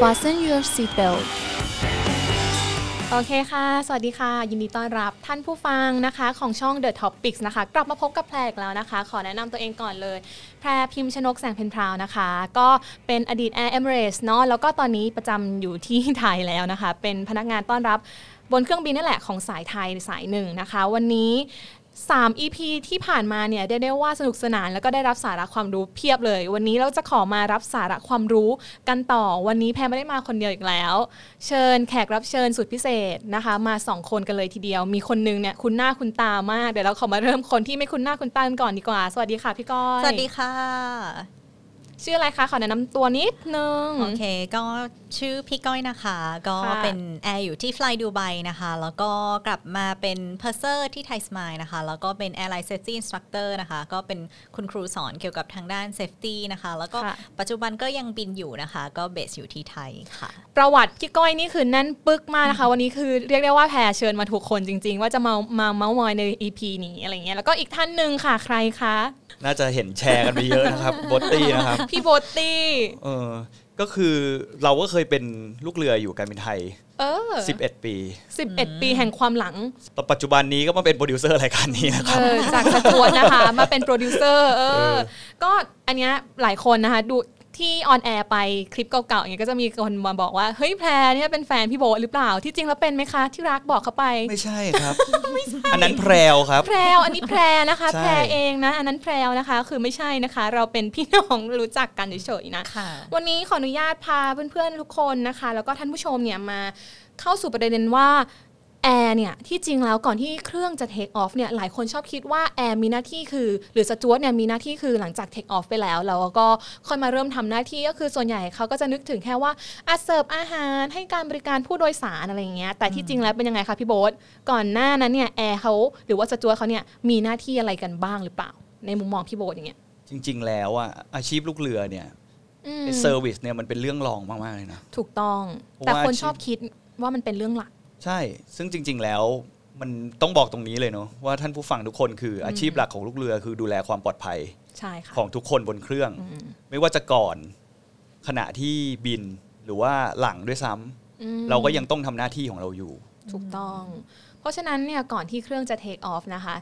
Fasten your seatbelt โอเคค่ะ สวัสดีค่ะ ยินดีต้อนรับท่านผู้ฟังนะคะของช่อง The Topics นะคะ กลับมาพบกับแพรอีกแล้วนะคะ ขอแนะนำตัวเองก่อนเลย แพรพิมพ์ชนกแสงเพนพราวนะคะ ก็เป็นอดีต Air Emirates เนาะ แล้วก็ตอนนี้ประจำอยู่ที่ไทยแล้วนะคะ เป็นพนักงานต้อนรับบนเครื่องบินนั่แหละของสายไทยสายหนึ่งนะคะ วันนี้ 3 EP ที่ผ่านมาเนี่ยได้ได้ว่าสนุกสนานแล้วก็ได้รับสาระความรู้เพียบเลย วันนี้เราจะขอมารับสาระความรู้กันต่อ วันนี้แพรไม่ได้มาคนเดียวอีกแล้ว เชิญแขกรับเชิญสุดพิเศษนะคะ มา 2 คนกันเลยทีเดียว มีคนนึงเนี่ยคุ้นหน้าคุ้นตามากเดี๋ยวเราขอมาเริ่มคนที่ไม่คุ้นหน้าคุ้นตากันก่อนดีกว่า สวัสดีค่ะพี่ก้อยสวัสดีค่ะ ชื่ออะไรคะขอแนะนำตัวนิดนึง โอเค ก็ชื่อพี่ก้อยนะคะ ก็ค่ะเป็นแอร์อยู่ที่ Fly Dubai นะคะ แล้วก็กลับมาเป็น purser ที่ไทยสมายล์นะคะ แล้วก็เป็น Airline Safety Instructor นะคะ ก็เป็นคุณครูสอนเกี่ยวกับทางด้าน Safety นะคะ แล้วก็ค่ะปัจจุบันก็ยังบินอยู่นะคะ ก็เบสอยู่ที่ไทยค่ะ ประวัติพี่ก้อยนี่คือแน่นปึกมากนะคะ วันนี้คือเรียกได้ว่าแพรเชิญมาถูกคนจริง ๆ ว่าจะมามาเมาส์มอยใน EP นี้อะไรเงี้ย แล้วก็อีกท่านหนึ่งค่ะใครคะ น่าจะเห็นแชร์กันไปเยอะนะครับบอตตี้นะครับ พี่โบตตี้เออก็คือเราก็เคยเป็นลูกเรืออยู่การบินไทยเออ11 ปี 11 ปีแห่งความหลังตอนปัจจุบันนี้ก็มาเป็นโปรดิวเซอร์รายการนี้นะคเอรับอจากสจ๊วตนะคะ มาเป็นโปรดิวเซอร์เอเอออ ก็อันเนี้ยหลายคนนะคะ ดู ที่ on air ไปคลิปเก่าๆอย่างเงี้ยก็จะมีคนมาบอกว่า เฮ้ยแพรเนี่ยเป็นแฟนพี่โบทหรือเปล่า ที่จริงแล้วเป็นไหมคะ ที่รักบอกเขาไป ไม่ใช่ครับ อันนั้นแพรวครับ แพรวอันนี้แพรนะคะใช่แพรเองนะ อันนั้นแพรวนะคะ คือไม่ใช่นะคะ เราเป็นพี่น้องรู้จักกันเฉยๆนะค่ะวันนี้ขออนุญาตพาเพื่อนๆทุกคนนะคะ แล้วก็ท่านผู้ชมเนี่ยมาเข้าสู่ประเด็นว่า แอร์เนี่ยที่จริงแล้วก่อนที่เครื่องจะ take off เนี่ยหลายคนชอบคิดว่าแอร์มีหน้าที่คือหรือสจ๊วตเนี่ยมีหน้าที่คือหลังจาก take off ไปแล้วแล้วก็ค่อยมาเริ่มทำหน้าที่ก็คือส่วนใหญ่เขาก็จะนึกถึงแค่ว่าอาเสิร์ฟอาหารให้การบริการผู้โดยสารอะไรอย่างเงี้ยแต่ที่จริงแล้วเป็นยังไงคะพี่โบ๊ทก่อนหน้านั้นเนี่ยแอร์เขาหรือว่าสจ๊วตเขาเนี่ยมีหน้าที่อะไรกันบ้างหรือเปล่า ในมุมมองพี่โบ๊ทอย่างเงี้ยจริง ๆ แล้วอะอาชีพลูกเรือเนี่ยอืมเซอร์วิสเนี่ยมันเป็นเรื่องรองมากๆเลยนะถูกต้องเพราะแต่ว่าคนอาชีพชอบคิดว่ามันเป็นเรื่องหลัก ใช่ ซึ่งจริง ๆ แล้วมันต้องบอกตรงนี้เลยเนาะว่าท่านผู้ฟังทุกคนคืออาชีพหลักของลูกเรือคือดูแลความปลอดภัยใช่ค่ะของทุกคนบนเครื่องอืมไม่ว่าจะก่อนขณะที่บินหรือว่าหลังด้วยซ้ำอืมเราก็ยังต้องทำหน้าที่ของเราอยู่ ถูกต้อง เพราะฉะนั้นเนี่ยก่อนที่เครื่องจะเทคออฟนะคะ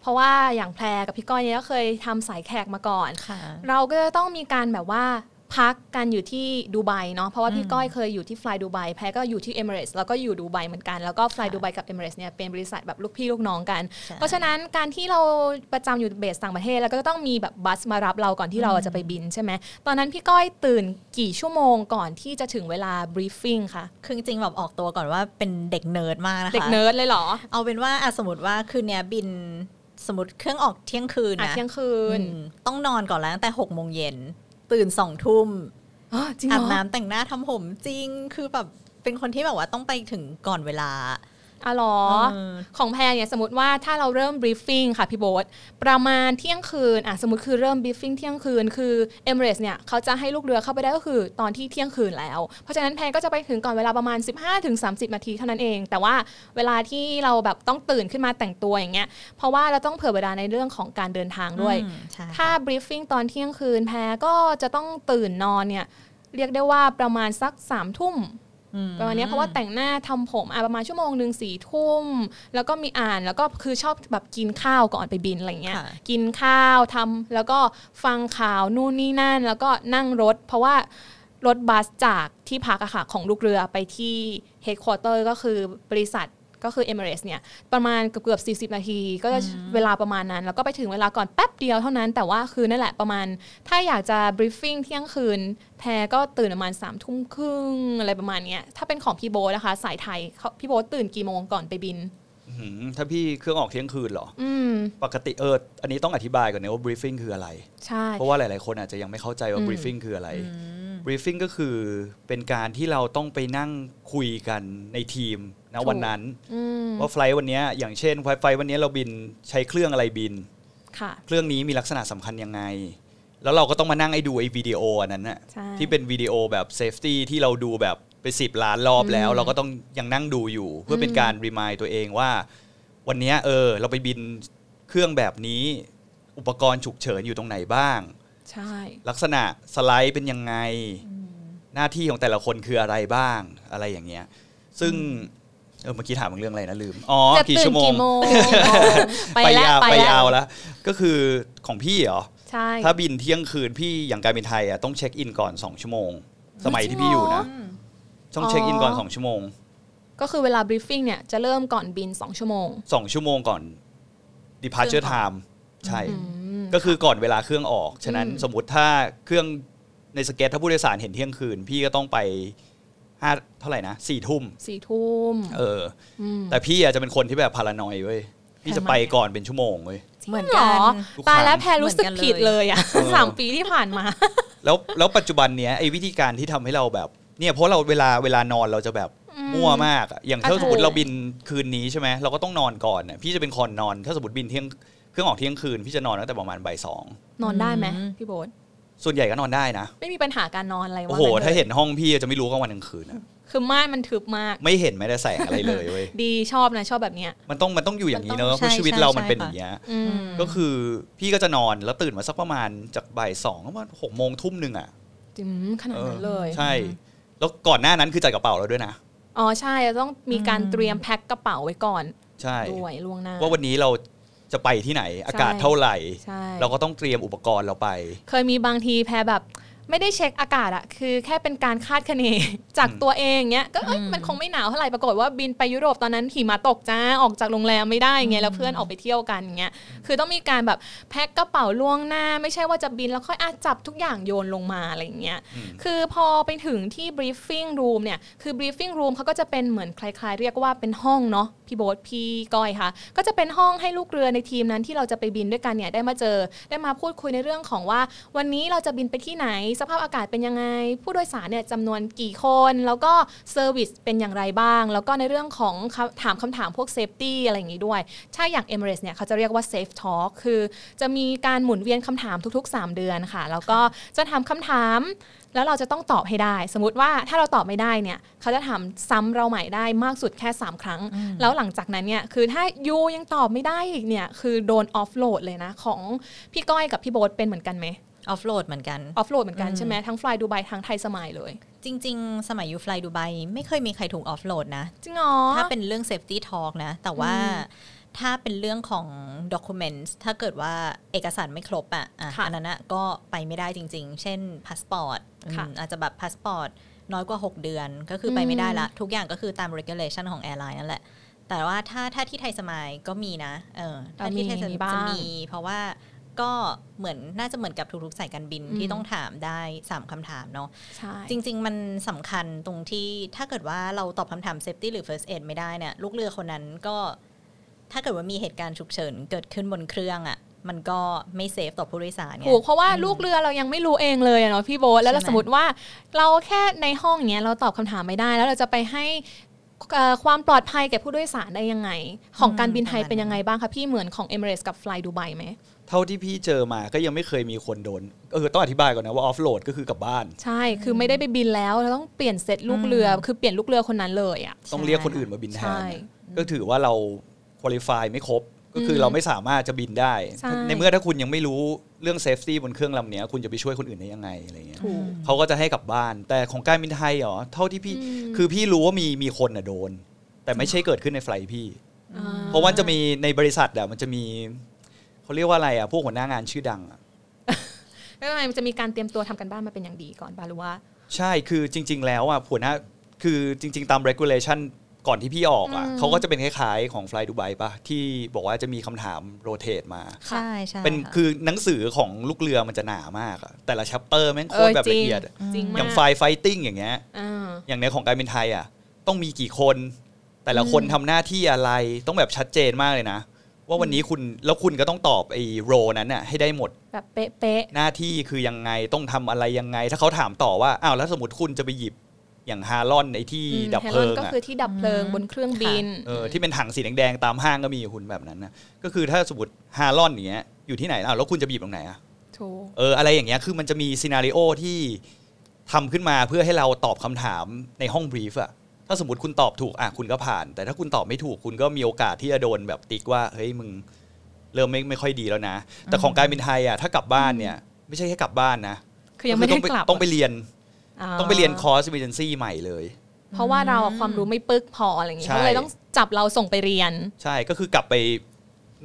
เพราะว่าอย่างแพรกับพี่ก้อยเนี่ยก็เคยทำสายแขกมาก่อนค่ะเราก็จะต้องมีการแบบว่า พักกันอยู่ที่ดูไบเนาะเพราะว่าพี่อืมก้อยเคยอยู่ที่ Fly Dubai แพรก็อยู่ที่เอมิเรตส์แล้วก็อยู่ดูไบเหมือนกันแล้วก็ Fly ค่ะ Dubai กับเอมิเรตส์เนี่ยเป็นบริษัทแบบลูกพี่ลูกน้องกันใช่เพราะฉะนั้นการที่เราประจำอยู่ base ต่างประเทศ แล้วก็ต้องมีแบบ bus มารับเราก่อนที่เราจะไปบินใช่ไหมตอนนั้นพี่ก้อยตื่นกี่ชั่วโมงก่อนที่จะถึงเวลา briefing คะคือจริงๆแบบออกตัวก่อนว่าเป็นเด็กเนิร์ดมากนะคะเด็กเนิร์ดเลยเหรอเอาเป็นว่าอะสมมติว่าคืนเนี้ยบินสมมติเครื่องออกเที่ยงคืนอะนะเที่ยงคืนอืมต้องนอนก่อนแล้วตั้งแต่หกโมงเย็น ตื่นสองทุ่มอ๋อจริงเหรอาบอน้ำแต่งหน้าทำผมจริง คือแบบเป็นคนที่แบบว่าต้องไปถึงก่อนเวลา อ๋อเหรอเออของแพรเนี่ยสมมติว่าถ้าเราเริ่ม briefing ค่ะพี่โบ๊ทประมาณเที่ยงคืนอะสมมติคือเริ่ม briefing เที่ยงคืนคือเอมิเรตส์เนี่ยเขาจะให้ลูกเรือเข้าไปได้ก็คือตอนที่เที่ยงคืนแล้ว เพราะฉะนั้นแพรก็จะไปถึงก่อนเวลาประมาณ 15-30 นาทีเท่านั้นเอง แต่ว่าเวลาที่เราแบบต้องตื่นขึ้นมาแต่งตัวอย่างเงี้ยเพราะว่าเราต้องเผื่อเวลาในเรื่องของการเดินทางด้วยอืมใช่ถ้า briefing ตอนเที่ยงคืนแพรก็จะต้องตื่นนอนเนี่ยเรียกได้ว่าประมาณสักสามทุ่มอืม ประมาณเนี้ยเพราะว่าแต่งหน้าทำผมอะประมาณชั่วโมงหนึ่งสี่ทุ่ม แล้วก็มีอ่านแล้วก็คือชอบแบบกินข้าวก่อนไปบินอะไรเงี้ยค่ะกินข้าวทำแล้วก็ฟังข่าวนู่นนี่นั่น แล้วก็นั่งรถ เพราะว่ารถบัสจากที่พักอะค่ะของลูกเรือไปที่เฮดค q อเตอร์ก็คือบริษัท ก็คือ Emirates เนี่ยประมาณเกือบๆ40 นาที ก็จะเวลาประมาณนั้น แล้วก็ไปถึงเวลาก่อนแป๊บเดียวเท่านั้นแต่ว่าคือนั่นแหละประมาณ ถ้าอยากจะบรีฟ i ิ g เที่ยงคืนแพรก็ตื่นประมาณ3ามทุ่มครึ่งอะไรประมาณเนี้ยถ้าเป็นของพี่โบทนะคะ สายไทยเขาพี่โบทตื่นกี่โมงก่อนไปบินอื้อหือถ้าพี่เครื่องออกเที่ยงคืนเหรออืมปกติเอออันนี้ต้องอธิบายก่อนนะว่า briefing คืออะไร ใช่ เพราะว่าหลาย ๆ คนอาจจะยังไม่เข้าใจว่าอืม briefing คืออะไร briefing ก็คือเป็นการที่เราต้องไปนั่งคุยกันในทีม นะวันนั้นอืมว่า flight วันเนี้ยอย่างเช่น flight วันเนี้ยเราบินใช้เครื่องอะไรบินค่ะเครื่องนี้มีลักษณะสำคัญยังไง แล้วเราก็ต้องมานั่งไอ้ดูไอ้วิดีโออันนั้นน่ะใช่ที่เป็นวิดีโอแบบ safety ที่เราดูแบบไปสิบล้านรอบแล้วอืมเราก็ต้องยังนั่งดูอยู่ เพื่อเป็นอืมการ remind ตัวเองว่า วันเนี้ยเออ เราไปบินเครื่องแบบนี้ อุปกรณ์ฉุกเฉินอยู่ตรงไหนบ้างใช่ลักษณะสไลด์เป็นยังไง หน้าที่ของแต่ละคนคืออะไรบ้างอะไรอย่างเงี้ย ซึ่ง เออเมื่อกี้ถามเรื่องอะไรนะลืม อ๋อจะกี่ตื่นชั่วโมงกี่โมงไปไปแล้วยาวไปไปแล้ยาววแล้ว ก็คือของพี่เหรอ ใช่ ถ้าบินเที่ยงคืนพี่อย่างการบินไทยอะต้องเช็คอินก่อน 2 ชั่วโมง สมัยที่พี่อยู่นะ ต้องเช็คอินก่อน 2 ชั่วโมง ก็คือเวลา briefing เนี่ยจะเริ่มก่อนบิน 2 ชั่วโมง 2 ชั่วโมงก่อน departure time ใช่อืมก็คือก่อนเวลาเครื่องออก ฉะนั้นอืมสมมติถ้าเครื่องในสเก็ตถ้าผู้โดยสารเห็นเที่ยงคืน พี่ก็ต้องไป ห้าเท่าไหร่นะสี่ทุ่มสี่ทุ่มเออมแต่พี่อาจจะเป็นคนที่แบบพารานอยเว้ยพี่จะไปก่อนเป็นชั่วโมงเว้ยเหมือนหรกัอนทุกตายครั้งแล้วแพรรู้สึกเหมือนกันเลยผิดเลยอะเออสามปีที่ผ่านมา แล้วแล้วปัจจุบันเนี้ยไอ้วิธีการที่ทำให้เราแบบ เนี่ยเพราะเราเวลาเวลานอนเราจะแบบอืมมั่วมากอะอย่างถ้าก็ถูกสมมติเราบินคืนนี้ใช่ไหมเราก็ต้องนอนก่อนน่ะพี่จะเป็นคนนอน ถ้าสมมติบินเที่ยงเครื่องออกเที่ยงคืนพี่จะนอนตั้งแต่ประมาณบ่ายสองนอนได้ไหมอืมพี่โบ๊ท ส่วนใหญ่ก็นอนได้นะ ไม่มีปัญหาการนอนอะไรโอ้ว่าโหงั้นถ้าถอะเห็นห้องพี่จะไม่รู้กลางวันกลางคืนอะคือม่านมันทึบมาก ไม่เห็นไม่ได้แสงอะไรเลยเว้ย ดีชอบนะชอบแบบเนี้ย มันต้องมันต้องอยู่อย่างนี้เนอะมันเพต้องราะชีวิตใช่เรามันใช่เป็นอค่ะย่างเงี้ยอืมก็คือพี่ก็จะนอนแล้วตื่นมาสักประมาณจากบ่ายสองประมาณหกโมงทุ่มหนึ่งอะจิมขนาดนั้นเลย ใช่ แล้วก่อนหน้านั้นคือจัดกระเป๋าเราด้วยนะ อ๋อใช่จะต้องมีการเตรียมแพ็คกระเป๋าไว้ก่อน ใช่ด้วยล่วงหน้า ว่าวันนี้เรา จะไปที่ไหน อากาศเท่าไหร่ ใช่ เราก็ต้องเตรียมอุปกรณ์เราไป เคยมีบางทีแพรแบบ ไม่ได้เช็คอากาศอะคือแค่เป็นการคาดคะเนจากตัวเองเงี้ยก็เอ้ยมันคงไม่หนาวเท่าไหร่ปรากฏว่าบินไปยุโรปตอนนั้นหิมะตกจ้าออกจากโรงแรมไม่ได้ไงแล้วเพื่อนออกไปเที่ยวกันเงี้ยคือต้องมีการแบบแพ็คกระเป๋าล่วงหน้า ไม่ใช่ว่าจะบินแล้วค่อยอาจับทุกอย่างโยนลงมาอะไรอย่างเงี้ยอืมคือพอไปถึงที่ briefing room เนี่ยคือ briefing room เขาก็จะเป็นเหมือนคล้าย ๆ เรียกว่าเป็นห้องเนาะพี่โบ๊ทพี่ก้อยค่ะ ก็จะเป็นห้องให้ลูกเรือในทีมนั้นที่เราจะไปบินด้วยกันเนี่ยได้มาเจอได้มาพูดคุยในเรื่องของว่า วันนี้เราจะบินไปที่ไหนสภาพอากาศเป็นยังไง ผู้โดยสารเนี่ยจำนวนกี่คน แล้วก็ service เป็นอย่างไรบ้าง แล้วก็ในเรื่องของคำถามคำถามพวก safety อะไรอย่างนี้ด้วย ถ้าอย่าง Emirates เนี่ยเขาจะเรียกว่า Safe Talk คือจะมีการหมุนเวียนคำถามทุก ๆ 3 เดือนค่ะ แล้วก็จะถามคำถามแล้วเราจะต้องตอบให้ได้ สมมติว่าถ้าเราตอบไม่ได้เนี่ยเขาจะถามซ้ำเราใหม่ได้มากสุดแค่ 3 ครั้ง แล้วหลังจากนั้นเนี่ยคือถ้ายูยังตอบไม่ได้อีกเนี่ยคือโดนออฟโหลดเลยนะ ของพี่ก้อยกับพี่โบ๊ทเป็นเหมือนกันไหม ออฟโหลดเหมือนกันออฟโหลดเหมือนกันใช่ไหมทั้งฟลายดูไบทั้งไทยสมัยเลย จริง ๆ สมัยยูฟลายดูไบไม่เคยมีใครถูก offload นะจริงเหรอถ้าเป็นเรื่อง Safety Talk นะ แต่ว่าอืมถ้าเป็นเรื่องของ Documents ถ้าเกิดว่าเอกสารไม่ครบอะอะค่ะอันนั้นนะก็ไปไม่ได้จริง ๆ เช่นพาสปอร์ตค่ะอาจจะแบบพาสปอร์ตน้อยกว่า 6 เดือนก็คือไปไม่ได้ละ ทุกอย่างก็คือตาม regulation ของ airline นั่นแหละ แต่ว่าถ้าถ้าที่ไทยสมายล์ก็มีนะ เออถ้าที่ไทยสมายล์บ้างจะมี เพราะว่า ก็เหมือนน่าจะเหมือนกับทุกๆสายการบินอืมที่ต้องถามได้3คำถามเนาะใช่จริง ๆ มันสำคัญตรงที่ถ้าเกิดว่าเราตอบคำถาม safety หรือ first aid ไม่ได้เนี่ยลูกเรือคนนั้นก็ถ้าเกิดว่ามีเหตุการณ์ฉุกเฉินเกิดขึ้นบนเครื่องอะ่ะมันก็ไม่เซฟต่อผู้โดยสารไงถูกเพราะว่าลูกเรือเรายังไม่รู้เองเลยอะเนาะพี่โบ๊ทแล้วเราใช่ไหมสมมติว่าเราแค่ในห้องเนี้ยเราตอบคำถามไม่ได้ แล้วเราจะไปให้เอ่อความปลอดภัยแก่ผู้โดยสารได้ยังไง ของการบินไทยเป็นยังไงบ้างคะพี่เหมือนของ Emirates กับ Fly Dubai ไหม เท่าที่พี่เจอมาก็ยังไม่เคยมีคนโดน เออต้องอธิบายก่อนนะว่า offload ก็คือกลับบ้าน ใช่คือไม่ได้ไปบินแล้วเราต้องเปลี่ยนเซตลูกเรือ คือเปลี่ยนลูกเรือคนนั้นเลยอะต้องเรียกคนอื่นมาบินแทนใช่ก็ถือว่าเรา qualify ไม่ครบ ก็คืออืมเราไม่สามารถจะบินได้ใช่ในเมื่อถ้าคุณยังไม่รู้เรื่อง safety บนเครื่องลำเนี้ยคุณจะไปช่วยคนอื่นได้ยังไงอะไรเงี้ยถูกเขาก็จะให้กลับบ้าน แต่ของการบินไทยเหรอเท่าที่พี่อืมคือพี่รู้ว่ามีมีคนน่ะโดน แต่ไม่ใช่เกิดขึ้นใน flight พี่อ่เพราะว่าจะมีในบริษัทอะมันจะมี เขาเรียกว่าอะไรอะพวกหัวหน้างานชื่อดังอะไม่เป็นไรมันจะมีการเตรียมตัวทำการบ้านมาเป็นอย่างดีก่อนป่ะหรือว่า ใช่คือจริง ๆ แล้วอะหัวหน้าคือจริง ๆ ตาม regulation ก่อนที่พี่ออกอะอืมเขาก็จะเป็นคล้ายๆของ Fly Dubai ป่ะ ที่บอกว่าจะมีคำถาม rotate มา ใช่ใช่เป็นค่ะคือหนังสือของลูกเรือมันจะหนามากอะแต่ละ chapter แม่งโคตรแบบละเอียดอะจริงอ่าอย่าง fire fighting อย่างเงี้ยอ่าอย่างในของการบินไทยอะ ต้องมีกี่คน แต่ละคนอืมทำหน้าที่อะไรต้องแบบชัดเจนมากเลยนะ ว่าวันนี้คุณแล้วคุณก็ต้องตอบไอ้ role นั้นน่ะให้ได้หมดแบบเป๊ะหน้าที่คือยังไงต้องทำอะไรยังไง ถ้าเขาถามต่อว่าอ้าวแล้วสมมติคุณจะไปหยิบอย่าง halon ไอ้ที่ๆอืมดับไฮเพลลิอนงก็อะคือที่ดับเพลิงบนเครื่องบินเออที่เป็นถังสีแดงๆตามห้างก็มีคุณแบบนั้นนะก็คือถ้าสมมติ halon อย่างเงี้ยอยู่ที่ไหนอ้าวแล้วคุณจะบีบตรงไหนอะถูกเอออะไรอย่างเงี้ยคือมันจะมี scenario ที่ทำขึ้นมาเพื่อให้เราตอบคำถามในห้องบรีฟอะ ถ้าสมมติคุณตอบถูกอะคุณก็ผ่าน แต่ถ้าคุณตอบไม่ถูกคุณก็มีโอกาสที่จะโดนแบบติ๊กว่าเฮ้ยมึงเริ่มไม่ไม่ค่อยดีแล้วนะ แต่ของการบินไทยอะถ้ากลับบ้านเนี่ย ไม่ใช่แค่กลับบ้านนะคือยังไม่ได้ต้องปกลับต้องไปเรียน ต้องไปเรียนคอร์ส emergency ใหม่เลย เพราะว่าเราอะความรู้ไม่ปึกพออะไรอย่างเงี้ยใช่เขาเลยต้องจับเราส่งไปเรียน ใช่ก็คือกลับไป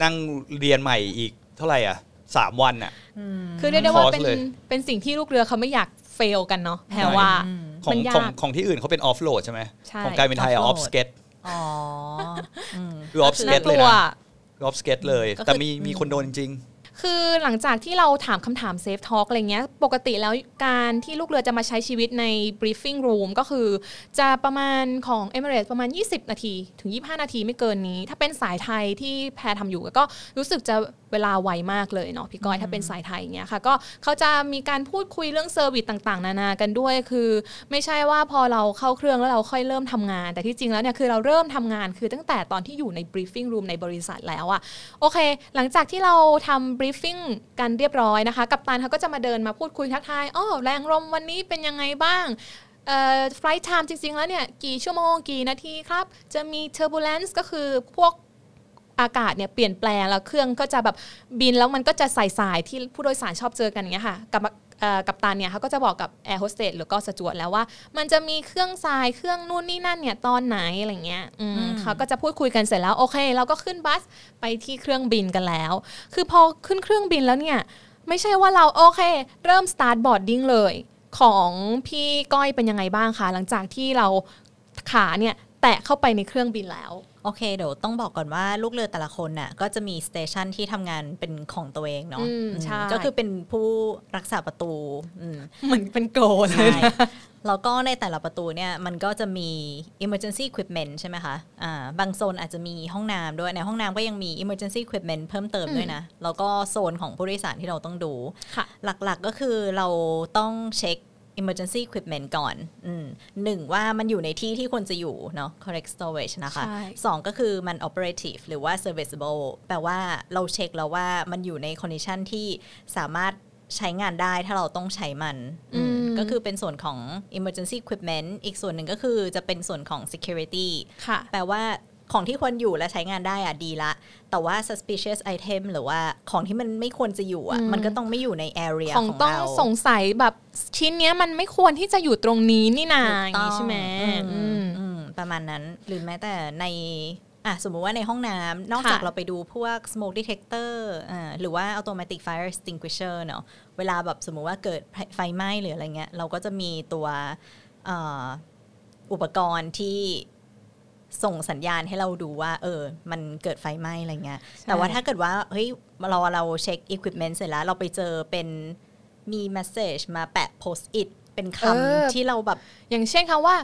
นั่งเรียนใหม่อีกเท่าไหร่อะสามวันอะคือเรียกได้ว่าคอร์สเป็นเลยเป็นสิ่งที่ลูกเรือเขาไม่อยาก fail กันเนาะแพรว่า ของมันยากของของที่อื่นเขาเป็น offload ใช่ไหมใช่ของการบินไทยออฟ offload สเก็ตอ๋ออืมคือออฟสน่าเก็ตกเลยลัวนะ off sked เลยก็คือแต่มีมีคนโดนจริงคือหลังจากที่เราถามคำถามเซฟทอ a l k อะไรเงี้ย ปกติแล้วการที่ลูกเรือจะมาใช้ชีวิตใน briefing room ก็คือ จะประมาณของ Emirates ประมาณ 20 นาที ถึง 25 นาทีไม่เกินนี้ ถ้าเป็นสายไทยที่แพรทำอยู่ก็รู้สึกจะ เวลาไวมากเลยเนาะพี่ก้อยถ้าเป็นสายไทยอย่างเงี้ยค่ะก็เขาจะมีการพูดคุยเรื่องเซอร์วิสต่างๆ นานากันด้วยคือ ไม่ใช่ว่าพอเราเข้าเครื่องแล้วเราค่อยเริ่มทำงาน แต่ที่จริงแล้วเนี่ยคือเราเริ่มทำงานคือตั้งแต่ตอนที่อยู่ใน briefing room ในบริษัทแล้วอะโอเค หลังจากที่เราทำ briefing กันเรียบร้อยนะคะกัปตันเขาก็จะมาเดินมาพูดคุยทักทายอ๋อแรงลมวันนี้เป็นยังไงบ้างเอ่อ flight time จริง ๆ แล้วเนี่ย กี่ชั่วโมงกี่นาทีครับ จะมี turbulence ก็คือพวก อากาศเนี่ยเปลี่ยนแปลงแล้วเครื่องก็จะแบบบินแล้วมันก็จะใส่สายที่ผู้โดยสารชอบเจอกันอย่างเงี้ยค่ะกับเอ่อกัปตันเนี่ยเขาก็จะบอกกับแอร์โฮสเตสหรือก็สจวตแล้วว่า มันจะมีเครื่องทรายเครื่องนู่นนี่นั่นเนี่ยตอนไหนอะไรเงี้ยอืมเขาก็จะพูดคุยกันเสร็จแล้วโอเค เราก็ขึ้นบัสไปที่เครื่องบินกันแล้ว คือพอขึ้นเครื่องบินแล้วเนี่ยไม่ใช่ว่าเราโอเค เริ่ม start boarding เลย ของพี่ก้อยเป็นยังไงบ้างคะหลังจากที่เราขาเนี่ยแตะเข้าไปในเครื่องบินแล้ว โอเคเดี๋ยวต้องบอกก่อนว่าลูกเรือแต่ละคนน่ะก็จะมีสเตชันที่ทำงานเป็นของตัวเองเนาะอืมอืมใช่ก็คือเป็นผู้รักษาประตูอืมเหมือนเป็นโกลเลใช่ยแล้วก็ในแต่ละประตูเนี่ยมันก็จะมี emergency equipment ใช่ไหมคะอ่าบางโซนอาจจะมีห้องน้ำด้วยในห้องน้ำก็ยังมี emergency equipment เพิ่มเติมด้วยนะ แล้วก็โซนของผู้โดยสารที่เราต้องดูค่ะหลักๆก็คือเราต้องเช็ค emergency equipment ก่อนอืมหนึ่งว่ามันอยู่ในที่ที่ควรจะอยู่เนาะ correct storage นะคะใช่สองก็คือมัน operative หรือว่า serviceable แปลว่าเราเช็คแล้วว่ามันอยู่ใน condition ที่สามารถใช้งานได้ถ้าเราต้องใช้มันอืมอืมก็คือเป็นส่วนของ emergency equipment อีกส่วนหนึ่งก็คือจะเป็นส่วนของ security ค่ะแปลว่า ของที่ควรอยู่และใช้งานได้อะดีละ แต่ว่า suspicious item หรือว่าของที่มันไม่ควรจะอยู่อะอืมมันก็ต้องไม่อยู่ใน area ขขอองงต้องเราสงสัยแบบชิ้นเนี้ยมันไม่ควรที่จะอยู่ตรงนี้นี่นาอย่างนี้ใช่ไหมอืมอืมอืมประมาณนั้นหรือแม้แต่ในอะสมมุติว่าในห้องน้ำนอกจากค่ะเราไปดูพวก smoke detector อ่าหรือว่า automatic fire extinguisher เนาะเวลาแบบสมมุติว่าเกิดไฟไหม้หรืออะไรเงี้ย เราก็จะมีตัวเอ่ออุปกรณ์ที่ ส่งสัญญาณให้เราดูว่า เออ มันเกิดไฟไหม้อะไรเงี้ย แต่ว่าถ้าเกิดว่า เฮ้ย เราเราเช็ค equipment เสร็จแล้ว เราไปเจอเป็นมี message มาแปะ post it เป็นคเออำที่เราแบบ อย่างเช่นคำว่า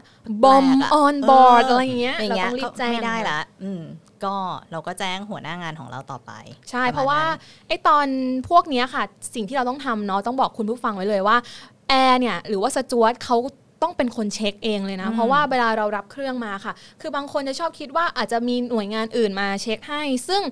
bomb แปลกอะ on board เอะไรอย่างเงี้ยอย่างเราเงี้ยต้องรีก็บแจ้งไม่ได้ละอืมก็เราก็แจ้งหัวหน้างานของเราต่อไป ใช่ปมณเพราะว่านั้นไอ้ตอนพวกเนี้ยค่ะ สิ่งที่เราต้องทำเนาะต้องบอกคุณผู้ฟังไว้เลยว่าแอร์เนี่ยหรือว่าสจวตเขา ต้องเป็นคนเช็คเองเลยนะ เพราะว่าเวลาเรารับเครื่องมาค่ะ คือบางคนจะชอบคิดว่าอาจจะมีหน่วยงานอื่นมาเช็คให้ ซึ่ง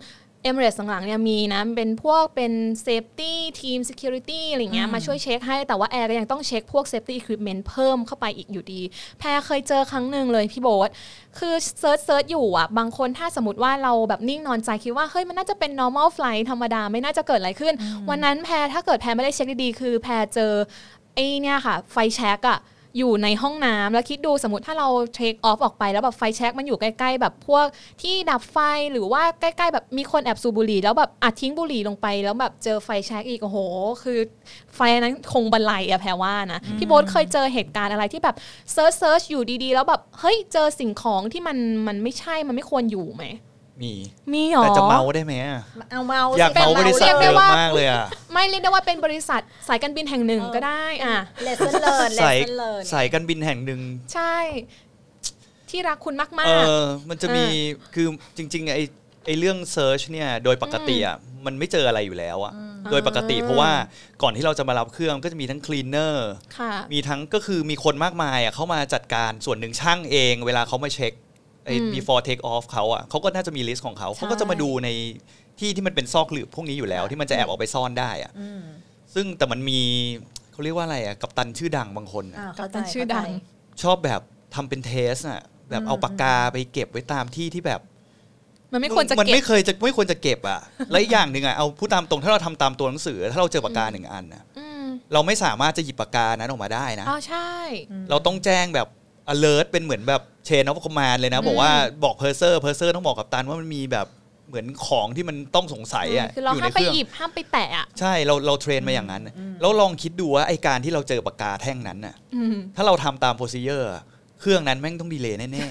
เอมเรสหลังๆเนี่ยมีนะ เป็นพวกเป็น Safety Team Security อะไรเงี้ยมาช่วยเช็คให้แต่ว่าแอร์ก็ยังต้องเช็คพวก Safety Equipment เพิ่มเข้าไปอีกอยู่ดี แพรเคยเจอครั้งหนึ่งเลยพี่โบ๊ทคือ search search อยู่อะ บางคนถ้าสมมติว่าเราแบบนิ่งนอนใจคิดว่า เฮ้ย มันน่าจะเป็น normal flight ธรรมดาไม่น่าจะเกิดอะไรขึ้น วันนั้นแพรถ้าเกิดแพรไม่ได้เช็คดีๆ คือแพรเจอไอ้เนี่ยค่ะ ไฟแช็กอะ อยู่ในห้องน้ำแล้วคิดดูสมมติถ้าเรา take off ออกไปแล้วแบบไฟแช็กมันอยู่ใกล้ ๆ แบบพวกที่ดับไฟหรือว่าใกล้ๆ แบบมีคนแอบสูบบุหรี่แล้วแบบอัดทิ้งบุหรี่ลงไป แล้วแบบเจอไฟแช็กอีกโอ้โห คือ flight นั้นคงบรรลัยอะแพรว่านะพี่โบ๊ทเคยเจอเหตุการณ์อะไรที่แบบ search search อยู่ดีๆ แล้วแบบเฮ้ยเจอสิ่งของที่มันมันไม่ใช่มันไม่ควรอยู่ไหม มีมีหรอแต่จะเมาท์ได้ไหมอะเอาเมาท์อยากเมาท์บริษัทเรียกได้เดิมว่ามากเลยอะไม่เรียกได้ว่าเป็นบริษัทสายการบินแห่งหนึ่งก็ได้อะ lesson learn เลสสาย lesson learnสายการบินแห่งหนึ่งใช่ ที่รักคุณมากเอๆอมันจะมีคือจริง ๆ ไอ้ไอ้เรื่อง search เนี่ยโดยปกติอะมันไม่เจออะไรอยู่แล้วอะโดยปกติอ่าเพราะว่าก่อนที่เราจะมารับเครื่องก็จะมีทั้ง cleaner ค่ะมีทั้งก็คือมีคนมากมายอะเข้ามาจัดการส่วนหนึ่งช่างเอง เวลาเขามาเช็ค ไอ้อืม before take off เขาอะเขาก็น่าจะมี list ของเขาเขาก็จะมาดูในที่ที่มันเป็นซอกหลืบพวกนี้อยู่แล้ว ที่มันจะแอบออกไปซ่อนได้อะอืมซึ่งแต่มันมีเขาเรียกว่าอะไรอะกัปตันชื่อดังบางคนอะอ่ากัเข้าปใจตันชื่อดังเข้าใจชอบแบบทำเป็นเทสอะแบบเอาปากกาไปเก็บไว้ตามที่ที่แบบ มันไม่ควรจะมันเก็ไม่บเคยจะไม่ควรจะเก็บอะและอีกอย่างหนึ่งอะเอาพูดตามตรงถ้าเราทำตามตัวหนังสือ ถ้าเราเจอปากกาหนึ่งอันนะอืมเราไม่สามารถจะหยิบปากกานั้นออกมาได้นะอ๋อใช่ เราต้องแจ้งแบบ alert เป็นเหมือนแบบ chain of command เลยนะ บอกว่าบอก purser purser ต้องบอกกัปตันว่ามันมีแบบเหมือนของที่มันต้องสงสัยอะคือเรายู่ห้าในมเคไปรื่องหยิบห้ามไปแตะอะใช่เราเรา train มาอย่างนั้น แล้วลองคิดดูว่าไอ้การที่เราเจอปากกาแท่งนั้นน่ะอืมถ้าเราทำตาม procedure อะเครื่องนั้นแม่งต้อง delay แน่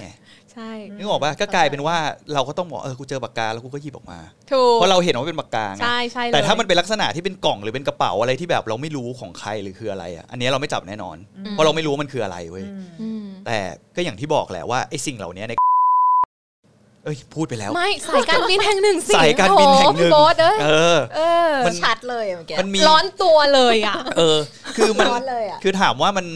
ใช่ๆนึกออกปะก็กลายเป็นว่าเราก็ต้องบอกเออกูเจอปากกาแล้วกูก็หยิบออกมาถูกเพราะเราเห็นว่าเป็นปากกาไงใช่ใช่เลยแต่ถ้ามันเป็นลักษณะที่เป็นกล่องหรือเป็นกระเป๋าอะไรที่แบบเราไม่รู้ของใครหรือคืออะไรอะอันนี้เราไม่จับแน่นอน เพราะเราไม่รู้ว่ามันคืออะไรเว้ยอืมแต่ก็อย่างที่บอกแหละว่าไอ้สิ่งเหล่านี้ในเอ้ยพูดไปแล้ว ไม่ สายการบินแห่งหนึ่งสิสายการบินแห่งหนึ่งโอ้โพี่โบ๊ทเอ้ยเออเออมันชัดเลยเมื่อกี้มันมีร้อนตัวเลยอะ เออ คือมันร้อนเลยอะคือถามว่ามัน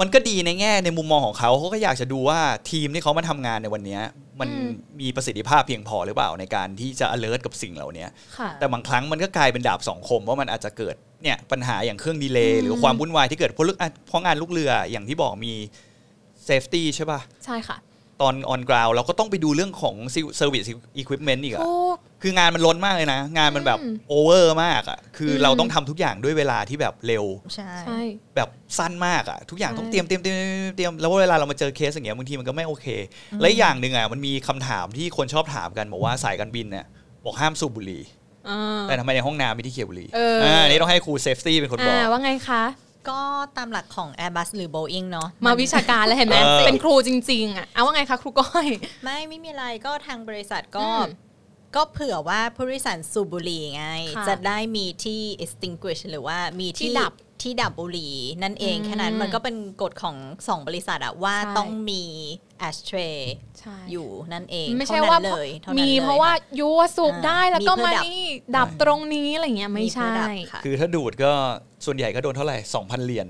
มันก็ดีในแง่ในมุมมองของเขาเขาก็อยากจะดูว่าทีมที่เขามาทำงานในวันเนี้ยมันอืมมีประสิทธิภาพเพียงพอหรือเปล่าในการที่จะ alert กับสิ่งเหล่านี้ค่ะแต่บางครั้งมันก็กลายเป็นดาบสองคมว่ามันอาจจะเกิดเนี่ยปัญหาอย่างเครื่องดีเลอืย์มหรือความวุ่นวายที่เกิดเพราะลึกอะเพราะงานลูกเรืออย่างที่บอกมี safety ใช่ป่ะใช่ค่ะตอน on ground เราก็ต้องไปดูเรื่องของ service equipment อีกอะถูก คืองานมันล้นมากเลยนะ งานมันแบบอืมโอเวอร์มากอะคืออมเราต้องทำทุกอย่างด้วยเวลาที่แบบเร็วใช่ใช่แบบสั้นมากอะทุกอย่างใช่ต้องเตรียมเตรียมเตรียมเตรียมเตรียมแล้วเวลาเรามาเจอเคสอย่างเงี้ยบางทีมันก็ไม่โอเค และอีกอย่างหนึ่งอะมันมีคำถามที่คนชอบถามกันบอกว่าสายการบินเนี่ยบอกห้ามสูบบุหรี่อ่าแต่ทำไมในห้องน้ำมีที่เขี่ยบุหรี่เอออ่าอันนี้ต้องให้ครู safety เป็นคนบออ่ากว่าไงคะก็ตามหลักของ Airbus หรือ Boeing เนาะมาวิชาการแล้วเห็นไหมเออเป็นครูจริง ๆอะเอาว่าไงคะครูก้อย ไม่ไม่มีอะไรก็ทางบริษัทก็อืม ก็เผื่อว่าผู้โดยสารสูบบุหรี่ไงค่ะจะได้มีที่ extinguish หรือว่ามีที่ที่ดับที่ดับบุหรี่นั่นเองอืมแค่นั้นมันก็เป็นกฎของสองบริษัทอะว่าใช่ต้องมี ashtray ใช่อยู่นั่นเองไม่ใช่เท่ว่านั้นเลยเท่านั้นมีลยเพราะว่าค่ยูสูบได้แล้วก็มีเพื่มาอดับนี่ดับตรงนี้อะไรเงี้ยไม่เพื่ใช่อดับค่ะคือถ้าดูดก็ส่วนใหญ่ก็โดนเท่าไหร่2,000 เหรียญ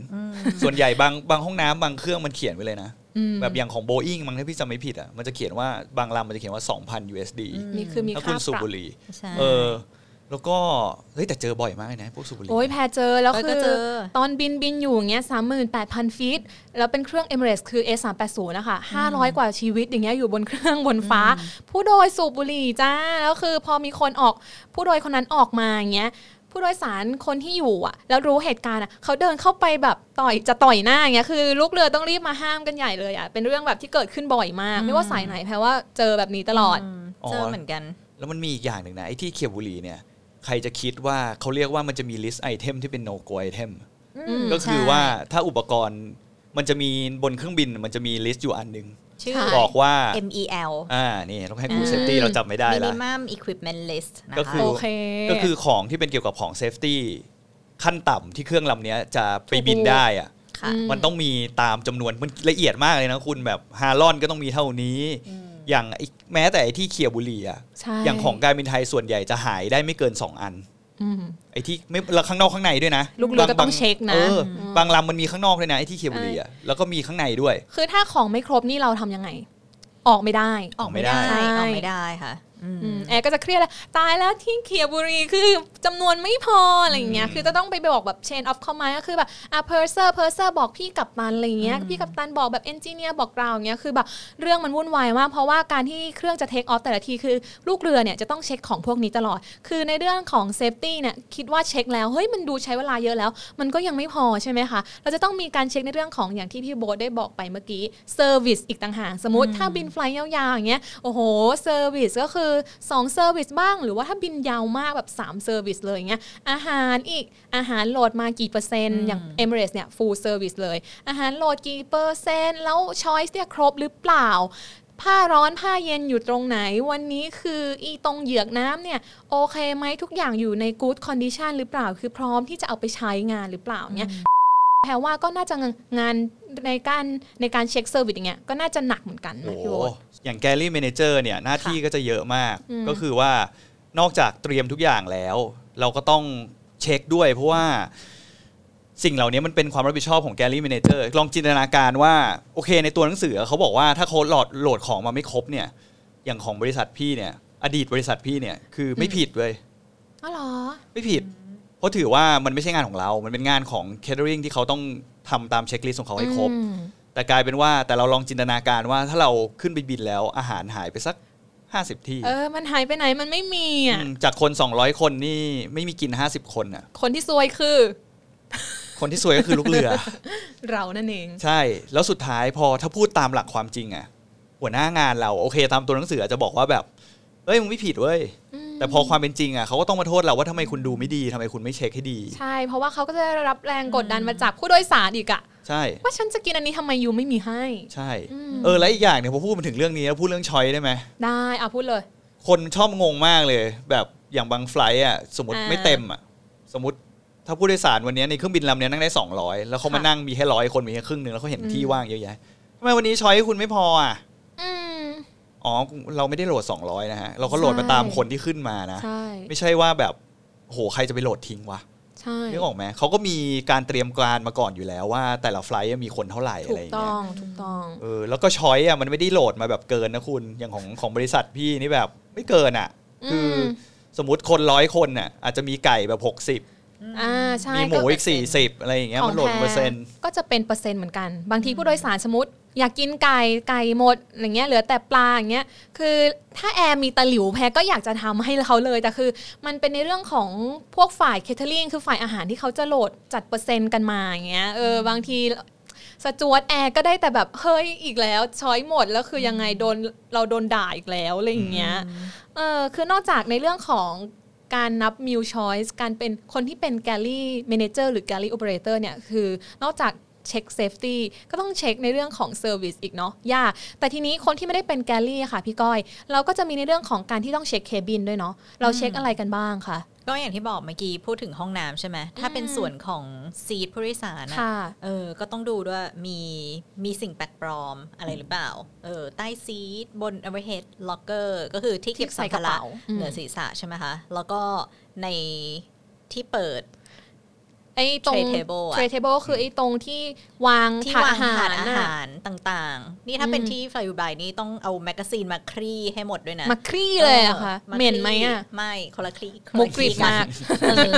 ส่วนใหญ่บางบางห้องน้ำบางเครื่องมันเขียนไว้เลยนะอืม แบบอย่างของโบอิงมั้งถ้าพี่จำไม่ผิดอะมันจะเขียนว่าบางลำมันจะเขียนว่า 2,000 USD มีคือมีถ้าค่าคุณสูบปรับบุหรี่ใช่เออแล้วก็เฮ้ยแต่เจอบ่อยมากเลยนะพวกสูบบุหรี่โอ้ยแพรเจอแล้วก็คือเจอตอนบินบินอยู่อย่างเงี้ยสามหมื่นแปดพันฟีตแล้วเป็นเครื่อง Emirates คือ A 3 8 0นะคะห้าร้อยกว่าชีวิตอย่างเงี้ยอยู่บนเครื่องบนฟ้า ผู้โดยสูบบุหรี่จ้าแล้วคือพอมีคนออกผู้โดยคนนั้นออกมาอย่างเงี้ย ผู้โดยสารคนที่อยู่อะ แล้วรู้เหตุการณ์อะเขาเดินเข้าไปแบบต่อยจะต่อยหน้าอย่างเงี้ยคือลูกเรือต้องรีบมาห้ามกันใหญ่เลยอะเป็นเรื่องแบบที่เกิดขึ้นบ่อยมาก ไม่ว่าสายไหนแพรว่าเจอแบบนี้ตลอดมอ๋อเจอเหมือนกัน แล้วมันมีอีกอย่างหนึ่งนะไอ้ที่เขียบบุหรี่เนี่ยใครจะคิดว่าเขาเรียกว่ามันจะมี list item ที่เป็น no go item อืมก็คือใช่ว่าถ้าอุปกรณ์มันจะมีบนเครื่องบินมันจะมี list อยู่อันหนึ่ง ชื่อใช่บอกว่า MEL อ่านี่ต้องให้ครูอืม safety เราจำไม่ได้ละ Minimum Equipment List นะก็คะคือโอเคก็คือของที่เป็นเกี่ยวกับของ safety ขั้นต่ำที่เครื่องลำเนี้ยจะไปบินถูกได้อะค่ะอืมมันต้องมีตามจำนวนมันละเอียดมากเลยนะคุณแบบ Halon ก็ต้องมีเท่านี้อย่างไอ้แม้แต่ไอ้ที่เขี่ยบุหรี่อะใช่อย่างของการบินไทยส่วนใหญ่จะหายได้ไม่เกิน 2 อันอืม ไอ้ที่ไม่แล้วข้างนอกข้างในด้วยนะลูกเรือก็บาต้องเช็คนะเอออืมบางลำมันมีข้างนอกด้วยนะไอ้ที่เคียร์บุหรี่อะแล้วก็มีข้างในด้วย คือถ้าของไม่ครบนี่เราทำยังไง ออกไม่ได้ ออกไม่ได้ใช่ออกไม่ได้ค่ะอืมอืม แอร์ก็จะเครียดเลยตายแล้วที่เขียบุรีคือจำนวนไม่พออะไรอย่างเงี้ยคือจะต้องไปบอกแบบ chain of command ก็คือแบบอะ purser purser บอกพี่กัปตันอะไรอย่างเงี้ยพี่กัปตันบอกแบบ engineer บอกเราอย่างเงี้ยคือแบบเรื่องมันวุ่นวายมากเพราะว่าการที่เครื่องจะ take off แต่ละทีคือลูกเรือเนี่ยจะต้องเช็คของพวกนี้ตลอด คือในเรื่องของ safety เนี่ยคิดว่าเช็คแล้วเฮ้ยมันดูใช้เวลาเยอะแล้ว มันก็ยังไม่พอใช่ไหมคะเราจะต้องมีการเช็คในเรื่องของอย่างที่พี่โบ๊ทได้บอกไปเมื่อกี้ service อีกต่างหากสมมติถ้าบิน flight ยาวๆอย่างเงี้ยโอ้โห service ก็คือ2 service บ้าง หรือว่าถ้าบินยาวมากแบบ3 service เลยอย่างเงี้ยอาหารอีกอาหารโหลดมากี่เปอร์เซ็นต์อย่าง Emirates เนี่ย full service เลย อาหารโหลดกี่เปอร์เซ็นต์แล้ว choice เนี่ยครบหรือเปล่าผ้าร้อนผ้าเย็นอยู่ตรงไหน วันนี้คืออีตรงเหยือกน้ำเนี่ยโอเคไหมทุกอย่างอยู่ใน good condition หรือเปล่า คือพร้อมที่จะเอาไปใช้งานหรือเปล่าเนี่ยแพรว่าก็น่าจะงานในการในการเช็ค service อย่างเงี้ยก็น่าจะหนักเหมือนกันโอ้นะโหพี่โบ๊ทอย่าง galley manager เนี่ยหน้าที่ก็จะเยอะมากอืมก็คือว่านอกจากเตรียมทุกอย่างแล้ว เราก็ต้องเช็คด้วยเพราะว่าสิ่งเหล่านี้มันเป็นความรับผิดชอบของ galley manager ลองจินตนาการว่า โอเคในตัวหนังสือเขาบอกว่าถ้าเขาโหลดโหลดของมาไม่ครบเนี่ย อย่างของบริษัทพี่เนี่ย อดีตบริษัทพี่เนี่ยคือไม่ผิดเลยอ๋อเหรอ ไม่ผิด เพราะถือว่ามันไม่ใช่งานของเรา มันเป็นงานของ catering ที่เขาต้องทำตาม checklist ของเขาให้ครบอืมแต่กลายเป็นว่าแต่เราลองจินตนาการว่าถ้าเราขึ้นไปบินแล้วอาหารหายไปสัก50ที่ เออ มันหายไปไหนมันไม่มีอะมจากคน200คนนี่ไม่มีกิน50คนอะ คนที่ซวยคือ คนที่ซวยก็คือลูกเรือ เรานั่นเอง ใช่ แล้วสุดท้ายพอถ้าพูดตามหลักความจริงอะหัวหน้างานเราโอเคตามตัวหนังสืออาจจะบอกว่าแบบเอ้ยมึงไม่ผิดเว้ย แต่พอความเป็นจริงอะเขาก็ต้องมาโทษเราว่าทำไมคุณดูไม่ดีทำไมคุณไม่เช็คให้ดี ใช่ เพราะว่าเขาก็จะได้รับแรงกดดันมาจากผู้โดยสารอีกอะใช่ ว่าฉันจะกินอันนี้ทำไมยูไม่มีให้ ใช่อืมเออแล้วอีกอย่างเนี่ยพอพูดมาถึงเรื่องนี้แล้วพูดเรื่องชอยได้ไหมได้อะพูดเลย คนชอบงงมากเลย แบบอย่างบาง flight อะสมมติอ่าไม่เต็มอะสมมติถ้าผู้โดยสารวันนี้ในเครื่องบินลำเนี้ยนั่งได้ 200 แล้วเขามาค่ะนั่งมีแค่ร้อยคนมีแค่ครึ่งหนึ่งแล้วเขาเห็นอืมที่ว่างเยอะแยะทำไมวันนี้ choice คุณไม่พออะ อืมอ๋อเราไม่ได้โหลด 200 นะฮะ เราก็โหลดมาใช่ตามคนที่ขึ้นมานะใช่ไม่ใช่ว่าแบบโหใครจะไปโหลดทิ้งวะใช่นึกออกไหมเขาก็มีการเตรียมการมาก่อนอยู่แล้วว่า แต่ละ flight มีคนเท่าไหร่ถูอะไรกอย่างต้เงี้อยงถูกต้องเออแล้วก็ choice อะมันไม่ได้โหลดมาแบบเกินนะคุณอย่างของของบริษัทพี่นี่แบบไม่เกินอะ คืออมสมมติคนร้อยคนน่ะอาจจะมีไก่แบบอ่าใช่60มีหมูอีก40อะไรอย่างเงี้ยมันโหลดเปอร์เซ็นต์ก็จะเป็นเปอร์เซ็นต์เหมือนกัน บางทีผู้โดยสารสมมติ อยากกินไก่ไก่หมดอย่างเงี้ยเหลือแต่ปลาอย่างเงี้ยคือถ้าแอร์มีตะหลิวแพรก็อยากจะทำให้เขาเลย แต่คือมันเป็นในเรื่องของพวกฝ่าย catering คือฝ่ายอาหารที่เขาจะโหลดจัดเปอร์เซ็นต์กันมาอย่างเงี้ยเออบางทีสจวตแอร์ก็ได้แต่แบบเฮ้ยอีกแล้ว choice หมดแล้วคือยังไงโดนเราโดนด่าอีกแล้วอะไรอย่างเงี้ยเออคือนอกจากในเรื่องของการนับ meal choice การเป็นคนที่เป็น galley manager หรือ galley operator เนี่ยคือนอกจาก เช็ค safety ก็ต้องเช็คในเรื่องของ service อีกเนาะยากแต่ทีนี้คนที่ไม่ได้เป็น galley อะค่ะพี่ก้อย เราก็จะมีในเรื่องของการที่ต้องเช็ค cabin ด้วยเนาะเราเช็คอะไรกันบ้างคะก็อย่างที่บอกเมื่อกี้พูดถึงห้องน้ำใช่ไหมถ้าเป็นส่วนของซีทผู้โดยสารอะค่ะเออก็ต้องดูด้วยมีมีสิ่งแปลกปลอมอะไรหรือเปล่าเออใต้ seat บน overhead locker ก็คือที่เก็บที่ใส่สัมกภาระระเป๋าอืมเหนือศีรษะใช่ไหมคะ แล้วก็ในที่เปิด ไอ้ตรง tray table อะ tray table คือไอ้ตรงที่วางที่ถาดวาอางหาถารดอาน่ะ หารต่างๆ นี่ถ้าเป็นอืม ที่ Fly Dubai นี่ต้องเอาแมกกาซีนมาคลี่ให้หมดด้วยนะมาคลี่เลยอะค่ะาเหม็นไหมอะไม่คนละคลี่มุกกริบคนละมากเออ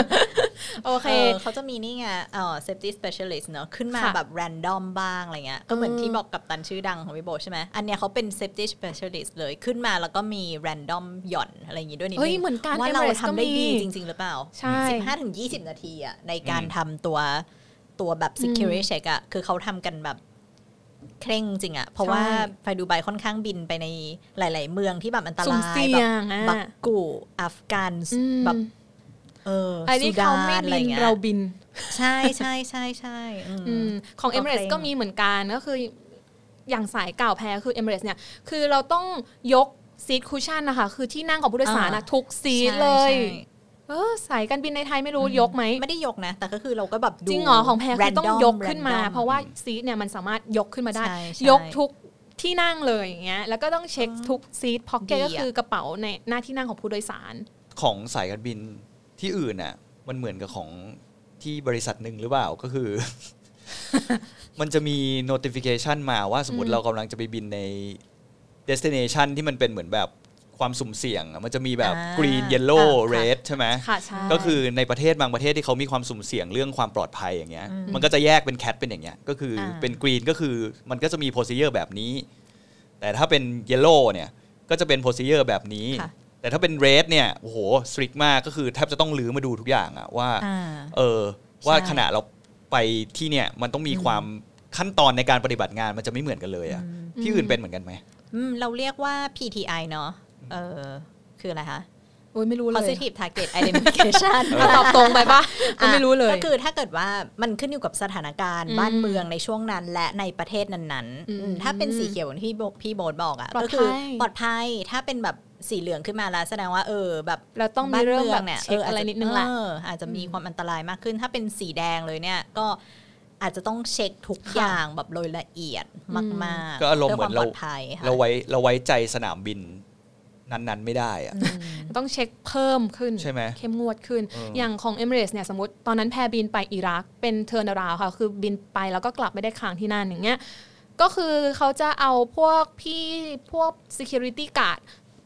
โอเค เออเขาจะมีนี่ไงเอ่อ safety specialist เนอะขึ้นมาค่ะแบบ random บ้างอะไรเงี้ยก็เหมือนอืมที่บอกกับตันชื่อดังของพี่โบใช่ไหมอันเนี้ยเขาเป็น safety specialist เลยขึ้นมาแล้วก็มี random หย่อนอะไรอย่างงี้ด้วยนิดเฮ้ยนึงเหมือนกันว่าเรา Emirates ทำได้ก็มี ดีจริง ๆ หรือเปล่า ใช่ 15ถึง20 นาทีอะในการทำตัวตัวแบบ security check อะคือเขาทำกันแบบเคร่งจริงอะเพราะว่าใช่ไฟดูไบค่อนข้างบินไปในหลาย ๆ เมืองที่แบบอันตสุ่มรายเสี่แบยบงอะบักกูอัฟกันอืมแบบเออไอ้นี่เขาไม่ซูดนอะไรบินเงี้ยเราบิน ใช่ใช่ใช่ใช่อืมอืมของก็ Emirates เคร่งก็มีเหมือนกันก็คือ อย่างสายเก่าแพ้คือ Emirates เนี่ย คือเราต้องยกซีทคูชั่นนะคะ คือที่นั่งของผู้โดยสารนะทุกซีทเลยใช่ เออสายการบินในไทยไม่รู้ยกไหมใช่ไม่ได้ยกนะ แต่ก็คือเราก็แบบดูจริงเหรอของแพ้คือต้อง random ยกขึ้นมา random เพราะว่าซีทเนี่ยมันสามารถยกขึ้นมาได้ใช่ใช่ยกทุกที่นั่งเลยอย่างเงี้ยแล้วก็ต้องเช็คทุกซีทพ็อกเก็ตดีอะก็คือกระเป๋าในหน้าที่นั่งของผู้โดยสาร ของสายการบินที่อื่นน่ะ มันเหมือนกับของที่บริษัทหนึ่งหรือเปล่าก็คือ มันจะมี notification มาว่าสมมติอืมเรากำลังจะไปบินใน destination ที่มันเป็นเหมือนแบบ ความสุ่มเสี่ยงอะมันจะมีแบบอ่า green yellow อ่าค่ะ red ใช่ไหมค่ะใช่ก็คือในประเทศบางประเทศที่เขามีความสุ่มเสี่ยงเรื่องความปลอดภัยอย่างเงี้ยอืมมันก็จะแยกเป็นแคทเป็นอย่างเงี้ยก็คืออาเป็นกรีนก็คือมันก็จะมีโ r o ซีเ r อร์แบบนี้ แต่ถ้าเป็นเยลโล่เนี่ยก็จะเป็นโ r o ซีเ r อร์แบบนี้ค่ะแต่ถ้าเป็นเรดเนี่ยโอ้โหสตริกมากก็คือแทบจะต้องลื้อมาดูทุกอย่างอะว่าอ่าเออว่าใช่ขณะเราไปที่เนี่ยมันต้องมีความขั้นตอนในการปฏิบัติงานมันจะไม่เหมือนกันเลยอะที่อื่นเป็นเหมือนกันไหมอืมเราเรียกว่า PTI เนอะ เออคืออะไรคะโอ้ยไม่รู้เลย positive target identification อะตอบตรงไปปะก็ไม่รู้เลย ก็คือถ้าเกิดว่ามันขึ้นอยู่กับสถานการณ์อืมบ้านเมืองในช่วงนั้น และในประเทศนั้นอืมๆอืมถ้าเป็นสีเขียวอย่างที่โบพี่โบทบอกอะปลอดก็คือภัยปลอดภัยถ้าเป็นแบบสีเหลืองขึ้นมาแล้วแสดงว่าเออแบบเราต้องมีบ้านเมืองเรื่องแบบเนี่ยเช็คอะไรนิดนึงแหละเอออาจจะมีความอันตรายมากขึ้น ถ้าเป็นสีแดงเลยเนี่ยก็อาจจะต้องเช็คทุกอย่างแบบโดยละเอียดมากๆก็อารมณ์เหมือนเพื่เราควปลอดภัยค่ะเราไว้เราไว้ใจสนามบิน นั้นๆ ไม่ได้อะต้องเช็คเพิ่มขึ้นใช่ไหมเข้มงวดขึ้นเออออย่างของ Emirates เนี่ยสมมติตอนนั้นแพรบินไปอิรักเป็น turnaround ค่ะ คือบินไปแล้วก็กลับไม่ได้ค้างที่นั่นอย่างเงี้ยก็คือเขาจะเอาพวกพี่พวก security guard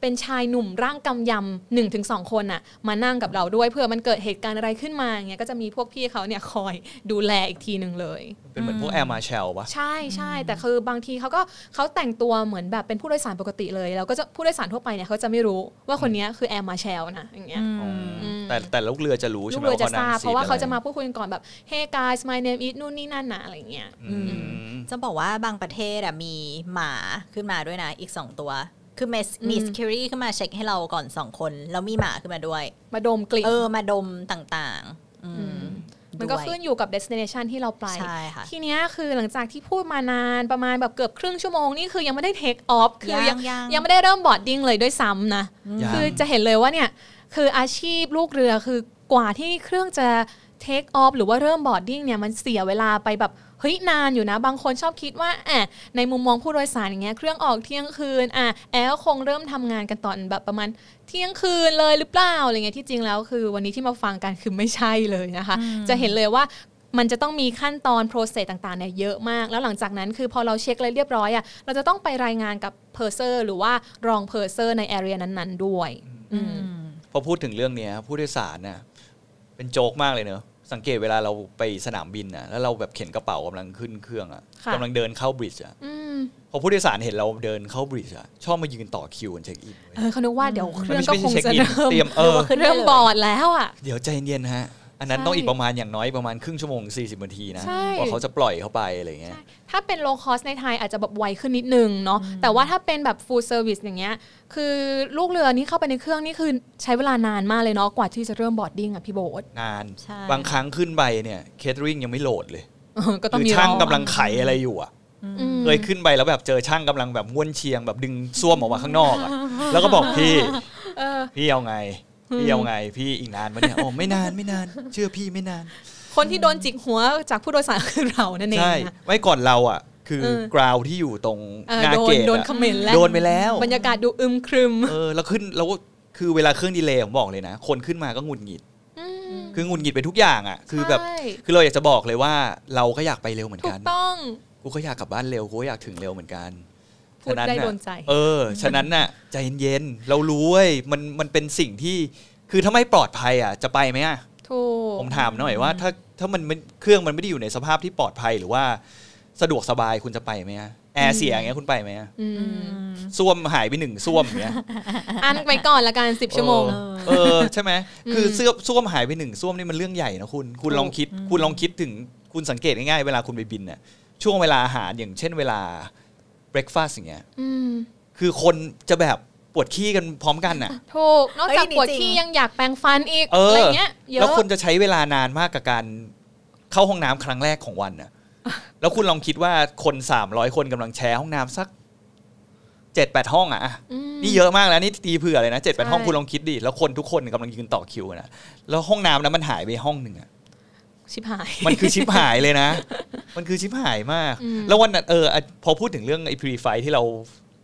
เป็นชายหนุ่มร่างกำยำหนึ่งถึงสองคนน่ะมานั่งกับเราด้วยเพื่อมันเกิดเหตุการณ์อะไรขึ้นมาอย่างเงี้ยก็จะมีพวกพี่เขาเนี่ยคอยดูแลอีกทีหนึ่งเลย เป็นเหมือนพวกแอร์มาเชลปะใช่ใช่แต่คือบางทีเขาก็เขาแต่งตัวเหมือนแบบเป็นผู้โดยสารปกติเลยแล้วก็จะผู้โดยสารทั่วไปเนี่ยเขาจะไม่รู้ว่าคนเนี้ยคือแอร์มาแชลนะอย่างเงี้ยอืมอืมแต่แต่ลูกเรือจะรู้ลูใช่กไหมเรือว่าจะเขาทรานั่บงเพราะว่าซีทเขาจะอไมาพูดคุยกันก่อนแบบ hey guys my name is นู่นนี่นั่นนะอะไรอย่างเงี้ยอืมจะบอกว่าบางประเทศอะมีหมาขึ้นมาด้วยนะอีกสองตัว คือมีอืมมี security ขึ้นมาเช็คให้เราก่อนสองคน แล้วมีหมาขึ้นมาด้วย มาดมกลิ่นเออมาดมต่างๆ อืมอืมมันก็ด้วยขึ้นอยู่กับ destination ที่เราไปใช่ค่ะทีเนี้ยคือหลังจากที่พูดมานานประมาณแบบเกือบครึ่งชั่วโมงนี่คือยังไม่ได้ take off คือยังยังยังไม่ได้เริ่ม boarding เลยด้วยซ้ำนะยังคือจะเห็นเลยว่าเนี่ย คืออาชีพลูกเรือคือกว่าที่เครื่องจะ take off หรือว่าเริ่ม boarding เนี่ยมันเสียเวลาไปแบบเฮ้ยนานอยู่นะ บางคนชอบคิดว่าอะในมุมมองผู้โดยสารอย่างเงี้ยเครื่องออกเที่ยงคืนอะแอร์ก็คงเริ่มทำงานกันตอนแบบประมาณเที่ยงคืนเลยหรือเปล่าอะไรเงี้ยที่จริงแล้วคือวันนี้ที่มาฟังกันคือไม่ใช่เลยนะคะ จะเห็นเลยว่ามันจะต้องมีขั้นตอน process ต่างๆเนี่ยเยอะมาก แล้วหลังจากนั้นคือพอเราเช็คอะไรเรียบร้อยอะเราจะต้องไปรายงานกับ purser หรือว่ารอง purser ใน area นั้น ๆ ด้วยอืมพอพูดถึงเรื่องเนี้ยผู้โดยสารน่ะเป็นโจ๊กมากเลยเนอะ สังเกตเวลาเราไปสนามบินน่ะแล้วเราแบบเข็นกระเป๋ากำลังขึ้นเครื่องอะค่ะกำลังเดินเข้าบริดจ์อะอืมพอผู้โดยสารเห็นเราเดินเข้าบริดจ์อะชอบมายืนต่อคิวกันเช็คอินเว้ยเออเขานึกว่าเดี๋ยวเครื่องไม่ก็ใช่คงเช็คจะอินเริ่มเตรียมเออขึ้นได้เลยเริ่มบอร์ดแล้วอะเดี๋ยวใจเย็นๆฮะ อันนั้นใช่ต้องอีกประมาณอย่างน้อยประมาณครึ่งชั่วโมง 40นาทีนะใช่กว่าเขาจะปล่อยเข้าไปอะไรเงี้ยถ้าเป็น low cost ในไทยอาจจะแบบไวขึ้นนิดนึงเนาะแต่ว่าถ้าเป็นแบบ full service อย่างเงี้ยคือลูกเรือนี่เข้าไปในเครื่องนี่คือใช้เวลานานมากเลยเนาะกว่าที่จะเริ่ม boarding อะพี่โบ๊ทนานใช่บางครั้งขึ้นไปเนี่ย catering ยังไม่ load เลยเออก็ต้องคือมีช่างรอบกำลังไขอะไรอยู่อะอืมเคยขึ้นไปแล้วแบบเจอช่างกำลังแบบม้วนเชียงแบบดึงส้วมออกมาข้างนอกอะแล้วก็บอกพี่เออพี่เอาไง พี่เอาไงพี่อีกนานปะเนี่ยโอ้ไม่นานไม่นาน เชื่อพี่ไม่นาน คนที่โดนจิกหัวจากผู้โดยสารคือเรานั่นเองใช่นะไว้ก่อนเราอะ คือเออกราวที่อยู่ตรงเออหน้าโดเกนตโดนอะคอมเมนต์แล้วโดนไปแล้ว บรรยากาศดูอึมครึม เออแล้วขึ้นแล้วคือเวลาเครื่องดีเลย์ผมบอกเลยนะ คนขึ้นมาก็หงุดหงิดมคือหงุดหงิดไปทุกอย่างอะ คือแบบใช่คือเราอยากจะบอกเลยว่าเราก็อยากไปเร็วเหมือนถูกักนต้องกูก็อยากกลับบ้านเร็วกูก็อยากถึงเร็วเหมือนกัน พูดได้ฉะน่ะโดนใจ เออ ฉะนั้นน่ะ ใจเย็นๆ เรารู้เว้ยมันมันเป็นสิ่งที่ คือถ้าไม่ปลอดภัยอะ จะไปไหมอะถูกผมถามหน่อยว่า ถ้าถ้ามันไม่เครื่องมันไม่ได้อยู่ในสภาพที่ปลอดภัยหรือว่า สะดวกสบายคุณจะไปไหมอะแอร์เสียอย่างเงี้ยคุณไปไหมอะอืมส้วมหายไปหนึ่งส้วมอย่างเงี้ยอันไปก่อนละกันสิบชั่วโมง เออเออใช่ไหมคือเสื้อส้วมหายไปหนึ่งส้วมนี่มันเรื่องใหญ่นะคุณ คุณลองคิด คุณลองคิดถึงคุณสังเกตง่ายๆเวลาคุณไปบินเนี่ยช่วงเวลาอาหารอย่างเช่นเวลา เบรคฟาสต์อย่างเงี้ยอืมคือคนจะแบบปวดขี้กันพร้อมกันน่ะ ถูก นอกจากเฮ้ยปวดจริงขี้ยังอยากแปรงฟันอีกเออออะไรเงี้ยเยแล้วอะคนจะใช้เวลานานมากกับการเข้าห้องน้ำครั้งแรกของวันน่ะ แล้วคุณลองคิดว่าคนสามร้อยคนกำลังแชร์ห้องน้ำสักเจ็ดแปดห้องอะอะอืมนี่เยอะมากแล้วนี่ตีเผื่อเลยนะเจ็ดแปดใช่ห้องคุณลองคิดดิแล้วคนทุกคนกำลังยืนต่อคิวกันนะแล้วห้องน้ำนั้นมันหายไปห้องหนึ่งอะ ชิบหาย มันคือชิปหายเลยนะ มันคือชิปหายมากอืมแล้ววันนั้นเอออะพอพูดถึงเรื่องไอ้พรีไฟที่เรา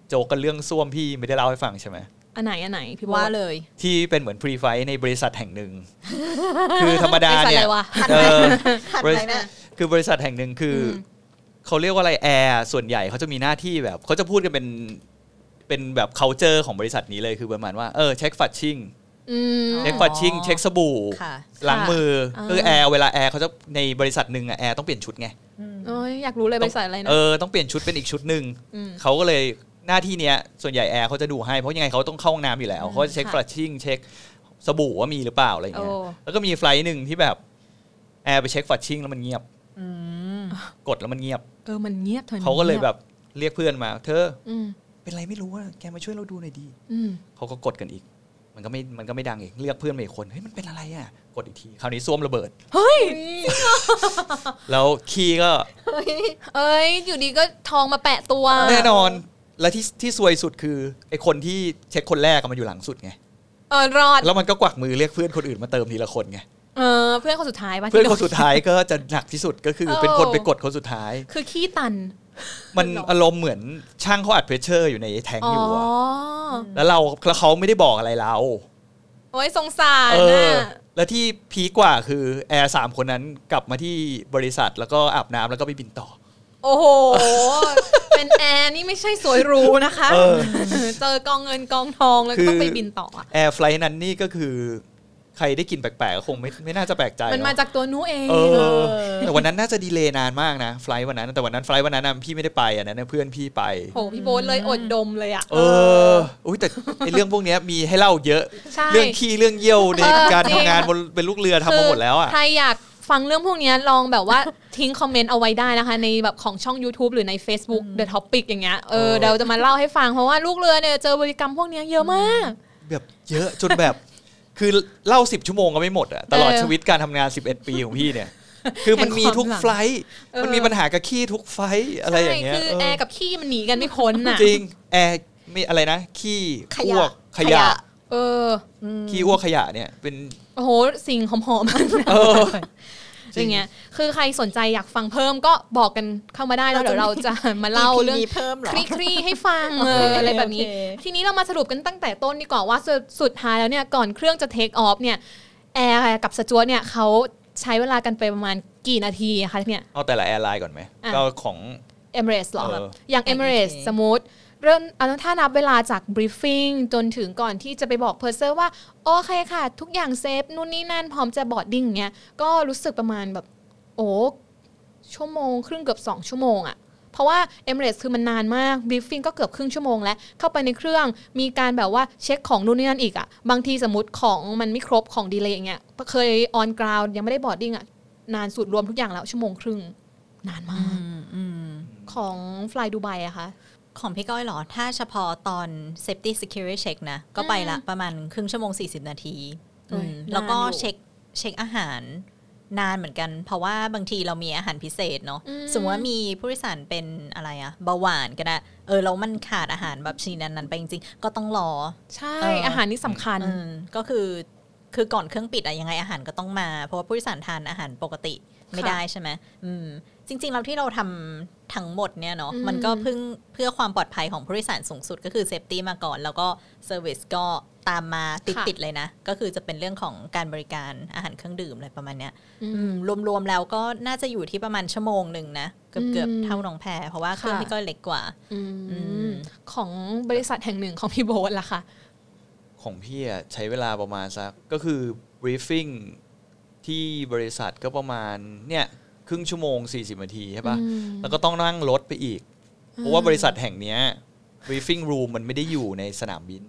โจกกันเรื่องส้วมพี่ไม่ได้เล่าให้ฟังใช่ไหมอันไหนอันไหนพี่โบ๊ทว่าเลย ที่เป็นเหมือนพรีไฟในบริษัทแห่งหนึ่ง คือธรรมดาบริษัทเนี่ยอะไรวะเออถัดบริไปษัทนะคือบริษัทแห่งหนึ่งคืออมเขาเรียกว่าอะไรแอร์ส่วนใหญ่เขาจะมีหน้าที่แบบเขาจะพูดกันเป็นเป็นแบบ c u เจอร์ของบริษัทนี้เลยคือประมาณว่าเออเช็คฟัดชิ่งอืม เช็คฟัดชิ่งเช็คสบู่ค่ะล้างมืออ่าคือแอร์เวลาแอร์เขาจะในบริษัทหนึ่งอะแอร์ต้องเปลี่ยนชุดไงโอ้ยอยากรู้เลยบริษัทอะไรนะเออต้องเปลี่ยนชุดเป็นอีกชุดหนึ่งอืมเขาก็เลยหน้าที่เนี้ยส่วนใหญ่แอร์เขาจะดูให้เพราะยังไงเขาต้องเข้าห้องน้ำอยู่แล้วเขาจะเช็คค่ะ flushing เช็คสบู่ว่ามีหรือเปล่าอะไรอย่างเงี้ยโอ้แล้วก็มี flight หนึ่งที่แบบแอร์ไปเช็ค flushing แล้วมันเงียบอืมกดแล้วมันเงียบ เออมันเงียบเถอะเขาก็เลยแบบเรียกเพื่อนมา เธออืมเป็นไรไม่รู้อะแกมาช่วยเราดูหน่อยดีอืมเขาก็กดกันอีก มันก็ไม่มันก็ไม่ดังอีกเรียกเพื่อนมาอีกคนเฮ้ยมันเป็นอะไรอะกดอีกทีคราวนี้ส้วมระเบิด เฮ้ยแล้วคีย์ก็เอ้ยอยู่ดีก็ทองมาแปะตัว แน่นอน และที่ที่ซวยสุดคือไอคนที่เช็คคนแรกอะมันอยู่หลังสุดไงเออรอดแล้วมันก็กวักมือเรียกเพื่อนคนอื่นมาเติมทีละคนไงเออเพื่อนคนสุดท้ายป่ะเพื่อนที่คนสุดท้ายก็จะหนักที่สุดก็คือเออเป็นคนไปกดคนสุดท้าย คือขี้ตันมันอารมณ์เหมือนช่างเขาอัด pressure อยู่ในแทงอ๋ออยู่อะแล้วเราแล้วเขาไม่ได้บอกอะไรเรา โอ้ยสงสารเออน่ะแล้วที่ peak กว่าคือแอร์สามคนนั้นกลับมาที่บริษัทแล้วก็อาบน้ำแล้วก็ไปบินต่อ โอ้โห เป็นแอร์นี่ไม่ใช่สวยหรูนะคะเออเจอกองเงินกองทองแล้วก็ต้องไปบินต่ออะแอร์ flight นั้นนี่ก็คือ ใครได้กลินแปลกๆก็คงไม่ไม่น่าจะแปลกใจมันมาเนอะจากตัวนู้เองเออเอแต่วันนั้นน่าจะดีเลย์นานมากนะไฟล์วันนั้น แต่วันนั้นไฟล์วันนั้นน่ะพี่ไม่ได้ไปอันนั้นนะเพื่อนพี่ไปโหพี่โบ๊ทเลยอดดมเลยอะเอออุ้ยแต่ไอเรื่องพวกเนี้ยมีให้เล่าเยอะใช่เรื่องขี้เรื่องเยี่ยวในเออการจริทำงงานบนเป็นลูกเรือทำมาหมดแล้วอะใครอยากฟังเรื่องพวกเนี้ยลองแบบว่าทิ้งคอมเมนต์เอาไว้ได้นะคะ ในแบบของช่อง YouTube หรือใน Facebook The Topic อย่างเงี้ยเออเออเดี๋ยวจะมาเล่าให้ฟังเพราะว่าลูกเรือเนี่ยเจอบริกรรมพวกเนี้ยเยอะมาก แบบเยอะจนแบบ คือเล่าสิบชั่วโมงก็ไม่หมดอะตลอดเออชีวิตการทำงาน11ปีของพี่เนี่ย คือมันมีทุกแห่งความหลัง flightเออมันมีปัญหากับขี้ทุก flight อะไรอย่างเงี้ยใช่คือเออแอร์กับขี้มันหนีกันไม่พ้นน่ะจริงแอร์ไม่อะไรนะ ขี้ขยะอ้วกขขยะยะ เออขี้อ้วกขยะเนี่ย เป็นโอ้โหสิ่งหอมๆเออ อย่างเงี้ยคือใครสนใจอยากฟังเพิ่มก็บอกกันเข้ามาได้แล้วเดี๋ยวเราจะมาเล่า EP เรื่องนี้เพิ่มเหรอคลี่คลี่ให้ฟังเอออะไรแบบนี้โอเคทีนี้เรามาสรุปกันตั้งแต่ต้นดีกว่าว่าสุดสุดท้ายแล้วเนี่ยก่อนเครื่องจะ take off เนี่ยแอร์กับสจ๊วตเนี่ยเขาใช้เวลากันไปประมาณกี่นาทีอะคะเนี่ยเอาแต่ละ airline ก่อนไหมอะก็ของเอเมเรสหรอเอออย่างโอเอเคเมเรสสมมติ เริ่มเอาถ้านับเวลาจาก briefing จนถึงก่อนที่จะไปบอก purser ว่า โอเคค่ะ ทุกอย่าง safe นู่นนี่นั่นพร้อมจะ boarding เงี้ยก็รู้สึกประมาณแบบ โอ้ชั่วโมง ครึ่งเกือบ 2 ชั่วโมงอะเพราะว่า e m i r a t e s คือมันนานมาก briefing ก็เกือบครึ่งชั่วโมงแล้ว เข้าไปในเครื่องมีการแบบว่าเช็คของนู่นนี่นั่นอีกอะบางทีสมมติของมันไม่ครบของ delay อย่างเงี้ยเคย on ground ยังไม่ได้ boarding อะนานสุดรวมทุกอย่างแล้วชั่วโมงครึ่งนานมากของ Fly Dubai อะคะ ของพี่ก้อยเหรอ ถ้าเฉพาะตอน safety security check นะ ก็ไปละประมาณครึ่งชั่วโมง 40 นาทีโอ้ยอืมแล้วก็นานอยู่เช็คเช็คอาหารนานเหมือนกัน เพราะว่าบางทีเรามีอาหารพิเศษเนาะอืมสมมติว่ามีผู้โดยสารเป็นอะไรอะเบาหวานก็ได้เออแล้วมันขาดอาหารแบบชนิดนั้นๆไปจริงๆ ก็ต้องรอ ใช่เอออาหารนี่สำคัญอืมก็คือคือก่อนเครื่องปิดอะยังไงอาหารก็ต้องมา เพราะว่าผู้โดยสารทานอาหารปกติไม่ได้ค่ะใช่ไหมอืมจริงๆแล้วที่เราทำ ทั้งหมดเนี่ยเนาะอืมมันก็เพิ่งเพื่อความปลอดภัยของผู้โดยสารสูงสุดก็คือ safety มาก่อน แล้วก็ service ก็ตามมาติดๆเลยนะ ก็คือจะเป็นเรื่องของการบริการอาหารเครื่องดื่มอะไรประมาณเนี้ยอืมอืมรวมๆแล้วก็น่าจะอยู่ที่ประมาณชั่วโมงหนึ่งนะ เกือบเกือบอืมเท่าน้องแพรเพราะว่าเครื่องค่ะพี่ก้อยเล็กกว่าอืมอืมของบริษัทแห่งหนึ่งของพี่โบ๊ทล่ะค่ะของพี่อะใช้เวลาประมาณสักก็คือ briefing ที่บริษัทก็ประมาณเนี่ย ครึ่งชั่วโมง 40นาทีใช่ปะอืมแล้วก็ต้องนั่งรถไปอีก เพราะว่าบริษัทแห่งเนี้ย briefing room มันไม่ได้อยู่ในสนามบิน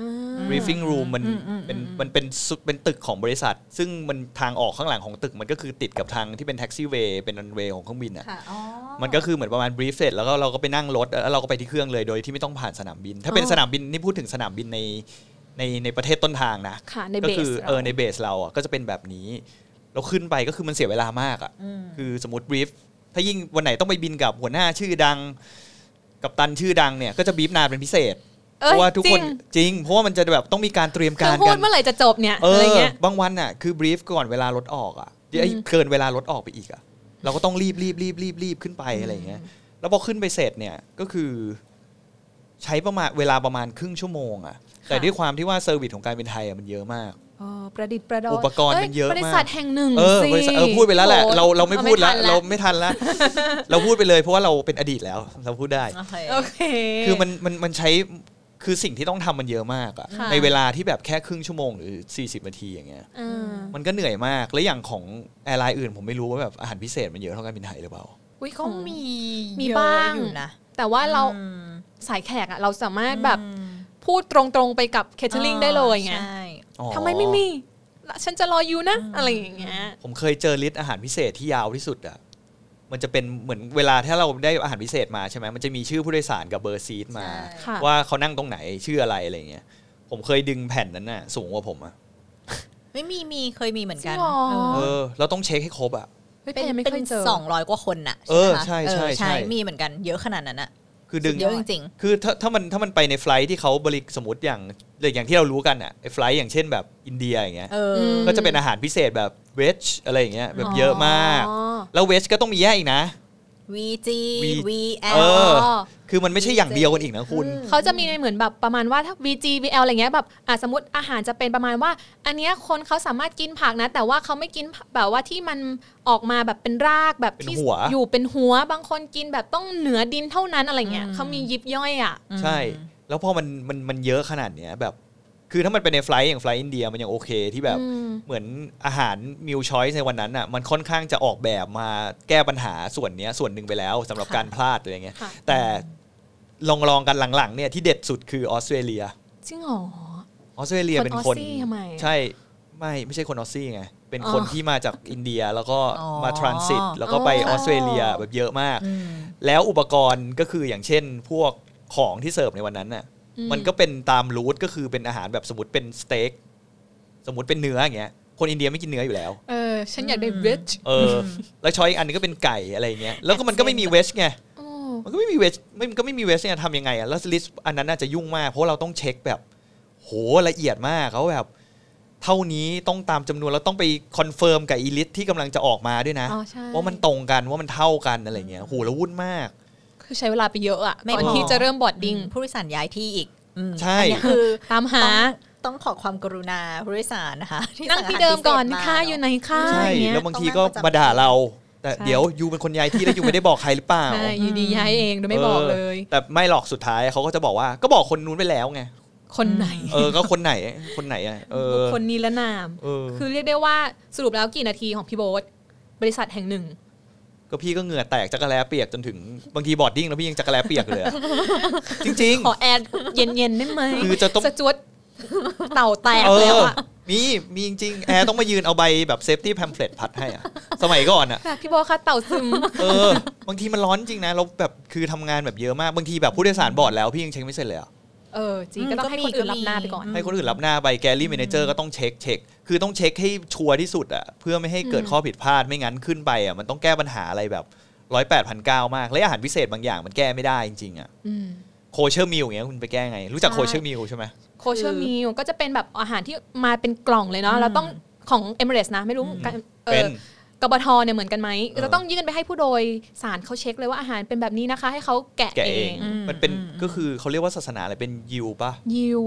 อ่า briefing room มันอืมอืมเป็นอืมมันเป็นสุดเป็นตึกของบริษัท ซึ่งมันทางออกข้างหลังของตึกมันก็คือติดกับทางที่เป็นแท็กซี่เวย์เป็นรันเวย์ของเครื่องบินอะค่ะอ๋อมันก็คือเหมือนประมาณ brief เสร็จแล้วก็เราก็ไปนั่งรถแล้วเราก็ไปที่เครื่องเลยโดยที่ไม่ต้องผ่านสนามบิน ถ้าเป็นอ๋อสนามบินนี่พูดถึงสนามบินในในในประเทศต้นทางนะค่ะในก็เบคืสเออในเบสเราอะก็จะเป็นแบบนี้ เราขึ้นไปก็คือมันเสียเวลามากอะอืมคือสมมติ brief ถ้ายิ่งวันไหนต้องไปบินกับหัวหน้าชื่อดัง กับตันชื่อดังเนี่ยก็จะบีฟนานเป็นพิเศษเพเอ้ยราะว่าทุกจครินงจริง เพราะว่ามันจะแบบต้องมีการเตรียมคืกาอรพูกัดนเมื่อไหร่จะจบเนี่ยเออะไรอเงี้ยบางวันอะคือบรีฟก่อนเวลารถออกอะไอ้อืมเกินเวลารถออกไปอีกอะเราก็ต้องรีบรีบรีบรีบรีบขึ้นไปอะไรอย่างเงี้ยแล้วพอขึ้นไปเสร็จเนี่ยก็คือ ใช้ประมาณเวลาประมาณครึ่งชั่วโมงอะแต่ด้วยความที่ว่าเซอร์วิสของการบินไทยอะมันเยอะมากอ๋อ ประดิษฐ์ประดอยอุปกรณ์มันเยอะมากบริษัทแห่งหนึ่งเออสิบริษัทเออพูดไปแล้วแหละโอ้เราเราไม่พูดแล้วทันเราไม่ทันแล้วเราพูดไปเลย เพราะว่าเราเป็นอดีตแล้ว เราพูดได้โอเคโอเคคือมันมันมันใช้คือสิ่งที่ต้องทำมันเยอะมากอะค่ะในเวลาที่แบบแค่ครึ่งชั่วโมงหรือ 40 นาทีอย่างเงี้ยอ่ามันก็เหนื่อยมากแล้วอย่างของ airline อื่นผมไม่รู้ว่าแบบอาหารพิเศษมันเยอะเท่าการบินไทยหรือเปล่าอุ้ยขก็ของมีมีเยอะบ้างอยู่นะแต่ว่าเราอืมสายแขกอะเราสามารถแบบอืมพูดตรงๆไปกับ catering ได้เลยไงใช่อ๋อ ทำไมไม่มี ฉันจะรออยู่นะ อะไรอย่างเงี้ย ผมเคยเจอ list อาหารพิเศษที่ยาวที่สุดอะมันจะเป็นเหมือนเวลาถ้าเราได้อาหารพิเศษมาใช่ไหมมันจะมีชื่อผู้โดยสารกับเบอร์ seat มาใช่ค่ะว่าเขานั่งตรงไหนชื่ออะไรอะไรเงี้ย ผมเคยดึงแผ่นนั้นน่ะ สูงกว่าผมอะไม่มีมีเคยมีเหมือนกันจริงเหรอเออเออเราต้องเช็คให้ครบอะเฮ้ยเป็นเพนไม่เป็นเคยเจอสองร้อยกว่าคนน่ะเออไหมคะใช่ใช่เออใช่มีเหมือนกันเยอะขนาดนั้นอะ คือดึงเยอะจริงคือถ้าถ้ามันถ้ามันไปใน flight ที่เขาบริสมมติอย่างอย่างที่เรารู้กันอะไอ้ไฟลท์อย่างเช่นแบบอินเดียอย่างเงี้ยๆเอออมก็จะเป็นอาหารพิเศษแบบเวจอะไรอย่างเงี้ยแบบเยอะมากอ๋อแล้วเวจก็ต้องมีแยกอีกนะ VG V VL เอออ๋อคือมันไม่ใช่อย่างเดียวกันอีกนะคุณ เขาจะมีในเหมือนแบบประมาณว่าถ้า VG VL อะไรเงี้ยแบบอะสมมติอาหารจะเป็นประมาณว่า อันเนี้ยคนเขาสามารถกินผักนะ แต่ว่าเขาไม่กินแบบว่าที่มันออกมาแบบเป็นรากแบบเป็นที่หัวอยู่เป็นหัวบางคนกินแบบต้องเหนือดินเท่านั้นอะไรเงี้ยอืมเขามียิบย่อยอะ ใช่ แล้วพอมันมันมันเยอะขนาดเนี้ยแบบ คือถ้ามันเป็นใน flight อย่าง flight อินเดียมันยังโอเคที่แบบอืมเหมือนอาหาร meal choice ในวันนั้นอะมันค่อนข้างจะออกแบบมาแก้ปัญหาส่วนเนี้ยส่วนหนึ่งไปแล้วสำหรับค่ะการพลาดอะไรเงี้ยค่ะแต่ลองลองๆกันหลังๆเนี่ยที่เด็ดสุดคือออสเตรเลียจริงเหรอออสเตรเลียเป็นคน Aussie ทำไมใช่ไม่ไม่ใช่คน Aussie ไงเป็นอ๋อคนที่มาจากอินเดียแล้วก็อ๋อมา transit แล้วก็ไปอ๋อออสเตรเลียแบบเยอะมากอืมแล้วอุปกรณ์ก็คืออย่างเช่นพวกของที่เสิร์ฟในวันนั้นน่ะอื มันก็เป็นตาม route ก็คือเป็นอาหารแบบสมมติเป็นสเต็กสมมติเป็นเนื้ออย่างเงี้ยคนอินเดียไม่กินเนื้ออยู่แล้ว เออ ฉันอยากได้อืม rich เออ แล้ว choice อีกอันนึงก็เป็นไก่อะไรเงี้ย แล้วก็มันก็ไม่มีเวชไงโอ้มันก็ไม่มีเวชไม่มันก็ไม่มีเวชเนี่ยทำยังไงอะ แล้ว list อันนั้นน่าจะยุ่งมาก เพราะเราต้องเช็คแบบ โหละเอียดมากเขาแบบ เท่านี้ต้องตามจำนวนแล้วต้องไป confirm กับอี list ที่กำลังจะออกมาด้วยนะอ๋อใช่ว่ามันตรงกันว่ามันเท่ากันอะไรเงี้ย โหแล้ววุ่นมากคือ ใช้เวลาไปเยอะอะไม่ก่อนพอที่จะเริ่มบอร์ดดิ้งผู้โดยสารย้ายที่อีกอืมใช่อันนี้คือตามหาต้องต้องขอความกรุณาผู้โดยสารนะคะนั่งที่เดิมก่อนสั่งาหารพิเศษค่ะมาอยู่ไหนค่ะใช่อย่างเงี้ยแล้วบางทีก็มาด่าเราแต่ใช่เดี๋ยวยูเป็นคนย้ายที่แล้วยูไม่ได้บอกใครหรือเปล่าใช่อยู่ดีย้ายเองโดยไม่บอกเลย แต่ไม่หรอกสุดท้ายเขาก็จะบอกว่าก็บอกคนนู้นไปแล้วไงคนไหน เออ ก็คนไหน คนไหนอะ เออ คนนี้ละนามเออคือเรียกได้ว่าสรุปแล้วกี่นาทีของพี่โบ๊ทบริษัทแห่งหนึ่ง ก็พี่ก็เหงื่อแตกจักแร้เปียกจนถึงบางที boarding แล้วพี่ยังจักแร้เปียกเลยอะจริง ขอแอร์เย็นๆได้ไหมคือจะต้อง สจวดเต่าแตๆกเอแล้วอ อะมีมีจริงๆแอร์ต้องมายืนเอาใบแบบเซฟตี้แพมเ l ลตพัดให้อะสมัยก่อนอะค่ะพี่โบ๊ทคะเต่าซึม เออบางทีมันร้อนจริงนะเราแบบคือทำงานแบบเยอะมากบางทีแบบผู้โดยสารบอร์ดแล้วพี่ยังเช็คไม่เสร็จเลยอะ เออจริงก็ต้องให้คนอื่นรับหน้าไปก่อน ให้คนอื่นรับหน้าไป galley manager ก็ต้องเช็คเช็คคือต้องเช็คให้ชัวร์ที่สุดอะเพื่อไม่ให้เกิดอืมข้อผิดพลาดไม่งั้นขึ้นไปอะมันต้องแก้ปัญหาอะไรแบบร้อยแปดพันเก้ามากและอาหารพิเศษบางอย่างมันแก้ไม่ได้จริงๆอะอืม kosher meal อย่างเงี้ยคุณไปแก้ไง รู้จักใช่ kosher meal ใช่ไหม kosher mealก็จะเป็นแบบอาหารที่มาเป็นกล่องเลยเนาะแล้วต้องของเอเมเรสนะไม่รู้กันเอเป็นอ กบทเนี่ยเหมือนกันไหมเออจะต้องยื่นไปให้ผู้โดยสารเขาเช็คเลยว่าอาหารเป็นแบบนี้นะคะ ให้เขาแกะแกะเอเองงมันเป็นก็คือเขาเรียกว่าศาสนาอะไรเป็นยิวปะยิว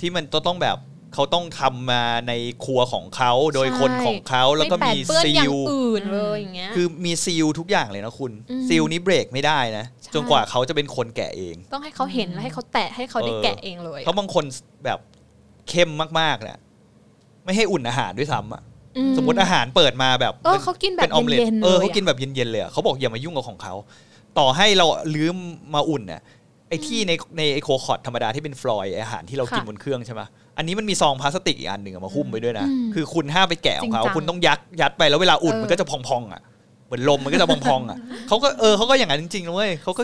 ที่มันต้องแบบเขาต้องทำมาในครัวของเขาโดยใช่คนของเขาแล้วก็ไแปมีดเปื้อนซีอย่างลอื่นเลยอย่างเงี้ยคือมีซีลทุกอย่างเลยนะคุณอืมซีลนี้เบรกไม่ได้นะใช่จนกว่าเขาจะเป็นคนแกะเอง ต้องให้เขาเห็นแล้วให้เขาแตะให้เขาได้เออแกะเองเลยเพราะบางคนแบบเข้มมากๆเนี่ยไม่ให้อุ่นอาหารด้วยซ้ำอะอื สมมติอาหารเปิดมาแบบเออเขากินแบบเป็นออมเล็ตเย็นๆเออเลยเขาอะกินแบบเย็นๆเลยอะเขาบอกอย่ามายุ่งกับของเขาต่อให้เราลืมมาอุ่นเนี่ยไอ้ที่ในในไอโคคอร์ดธรรมดาที่เป็นฟลอยด์อาหารที่เรากินค่ะบนเครื่องใช่ไหมอันนี้มันมีซองพลาสติกอีกอันหนึ่งอะมาหุ้มไปด้วยนะอืมคือคุณห้ามไปแกะของเขาจริงจังคุณต้องยัดยัดไปแล้วเวลาอุ่นเออมันก็จะพองๆอะเหมือนลมมันก็จะพองๆอะเขาก็เออเขาก็อย่างนั้นจริงๆนะเว้ยเขาก็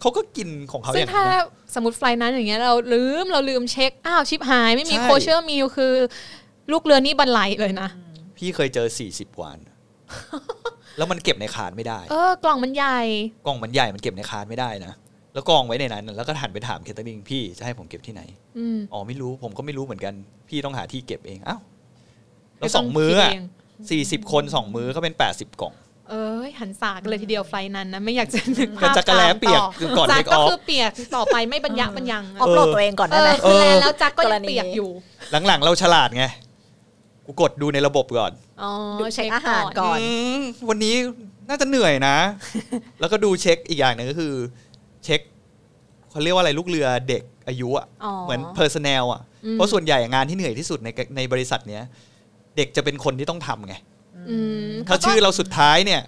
เขาก็กินของเขาอซึ่งย่างนั้ถ้านนะสมมติ flight นั้นอย่างเงี้ยเราลืมเราลืมเช็คอ้าวชิบหายไม่มีใช่ kosher meal คือ ลูกเรือนี่บรรลัยเลยนะ พี่เคยเจอ 40วันแล้วมันเก็บในคานไม่ได้ เออกล่องมันใหญ่ กล่องมันใหญ่มันเก็บในคานไม่ได้นะแล้วกองไว้ในนั้นแล้วก็หันไปถามเคทเตอริงพี่จะให้ผมเก็บที่ไหนอืมอ๋อไม่รู้ผมก็ไม่รู้เหมือนกัน พี่ต้องหาที่เก็บเองอ้าวแล้วก็สต้องมื้อคิดอะเงสี่สิบคนสองมื้อก็เป็นแปดสิบกล่องเอ้ยหันสากนเลยทีเดียวไฟล์นั้นนะไม่อยากจะนึกกระภาพจักรแล้ตามเปียกต่คือก่อนจัก take ก็ off คือเปียกต่อไปไม่บรรยะบรรยังออฟโหลดตัวเองก่อนเอได้ไหมอคือแล้วแล้วจักก็กยัรงณีเปียกอยู่ หลังๆเราฉลาดไง กูกดดูในระบบก่อนอ๋อดูเช็คอาหารก่อนอืมวันนี้น่าจะเหนื่อยนะ แล้วก็ดูเช็คอีกอย่างหนึ่งก็คือ เช็คเขาเรียกว่าอะไรลูกเรือเด็กอายุอะอ๋อเหมือนเพอร์ซ n นลอะอืมเพราะส่วนใหญ่งานที่เหนื่อยที่สุดในในบริษัทเนี้ยเด็กจะเป็นคนที่ต้องทำไงอืมถ้าชื่อเราสุดท้ายเนี่ย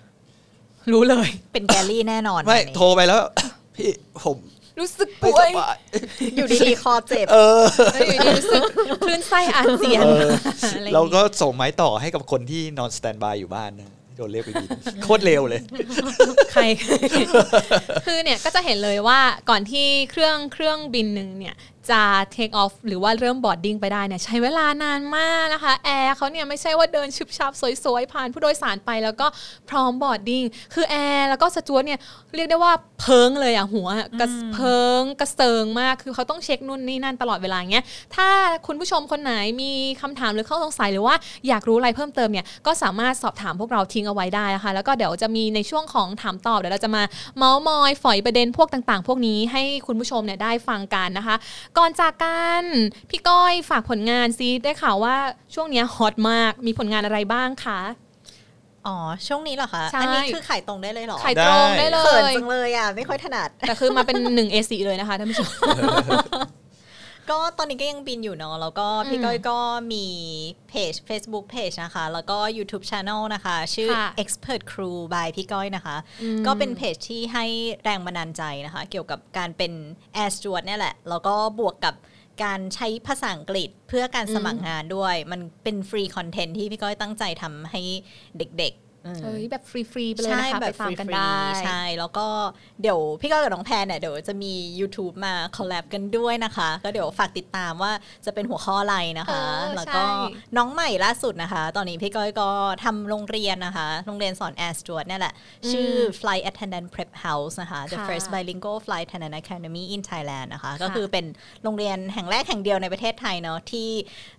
รู้เลย เป็นแกลลี่แน่นอนไม่อันนี้โทรไปแล้ว พี่ผม รู้สึกไม่ป่วสยบายอยู่ดีๆคอเจ็บเออแล้วอยู่ดีรู้สึกคลื่นไส้อาเจียนเอออะไรอย่างงี้เราก็ส่งไม้ต่อให้กับคนที่นอน standby อยู่บ้านนะที่โดนเรียกไปบินโคตรเร็วเลย ใคร คือเนี่ยก็จะเห็นเลยว่าก่อนที่เครื่องเครื่องบินหนึ่งเนี่ย จะ take off หรือว่าเริ่ม boarding ไปได้เนี่ยใช้เวลานานมากนะคะแอร์เขาเนี่ยไม่ใช่ว่าเดินชุบชับสวยๆ ผ่านผู้โดยสารไปแล้วก็พร้อม boarding คือแอร์แล้วก็สจ๊วตเนี่ยเรียกได้ว่าเพิงเลยอะหัวกระเพิงกระเซิงมากคือเขาต้องเช็คนู่นนี่นั่นตลอดเวลาอย่างเงี้ยถ้าคุณผู้ชมคนไหนมีคำถามหรือข้อสงสัยหรือว่าอยากรู้อะไรเพิ่มเติมเนี่ยก็สามารถสอบถามพวกเราทิ้งเอาไว้ได้นะคะแล้วก็เดี๋ยวจะมีในช่วงของถามตอบเดี๋ยวเราจะมาเมาส์มอยฝอยประเด็นพวกต่าง ๆ พวกนี้ให้คุณผู้ชมเนี่ยได้ฟังกันนะคะก่อนจากกันพี่ก้อยฝากผลงานซิได้ข่าวว่าช่วงเนี้ยฮอตมากมีผลงานอะไรบ้างคะอ๋อ ช่วงนี้เหรอคะใช่อันนี้คือขายตรงได้เลยเหรอ ขายตรงได้เลเขินยจังเลยอะ ไม่ค่อยถนัด แต่คือมาเป็นหนึ่ง A4 เลยนะคะท่านผู้ชม ก็ตอนนี้ก็ยังบินอยู่เนาะแล้วก็พี่อืมก้อยก็มีเพจ Facebook Page นะคะ แล้วก็ YouTube Channel นะคะ ชื่อค่ะ Expert Crew by พี่ก้อยนะคะอืมก็เป็นเพจที่ให้แรงบันดาลใจนะคะ เกี่ยวกับการเป็น Air Steward เนี่ยแหละ แล้วก็บวกกับการใช้ภาษาอังกฤษเพื่อการสมัครงานด้วย มันเป็นฟรีคอนเทนต์ที่พี่ก้อยตั้งใจทำให้เด็กๆอืม เอ้ยแบบฟรีๆไปเลยใช่นะคะแบไปบตามกันฟรีได้ๆใช่แล้วก็เดี๋ยวพี่ก้อยกับน้องแพนเนี่ยเดี๋ยวจะมี YouTube มา collab กันด้วยนะคะ ก็เดี๋ยวฝากติดตามว่าจะเป็นหัวข้ออะไรนะคะเออแล้วก็ใช่น้องใหม่ล่าสุดนะคะ ตอนนี้พี่ก้อยก็ทำโรงเรียนนะคะ โรงเรียนสอน Air Steward เนี่ยแหละ ชื่อ Flight Attendant Prep House นะคะ The ค่ะ First Bilingual Flight Attendant Academy in Thailand นะคะ ก็คือเป็นโรงเรียนแห่งแรกแห่งเดียวในประเทศไทยเนาะที่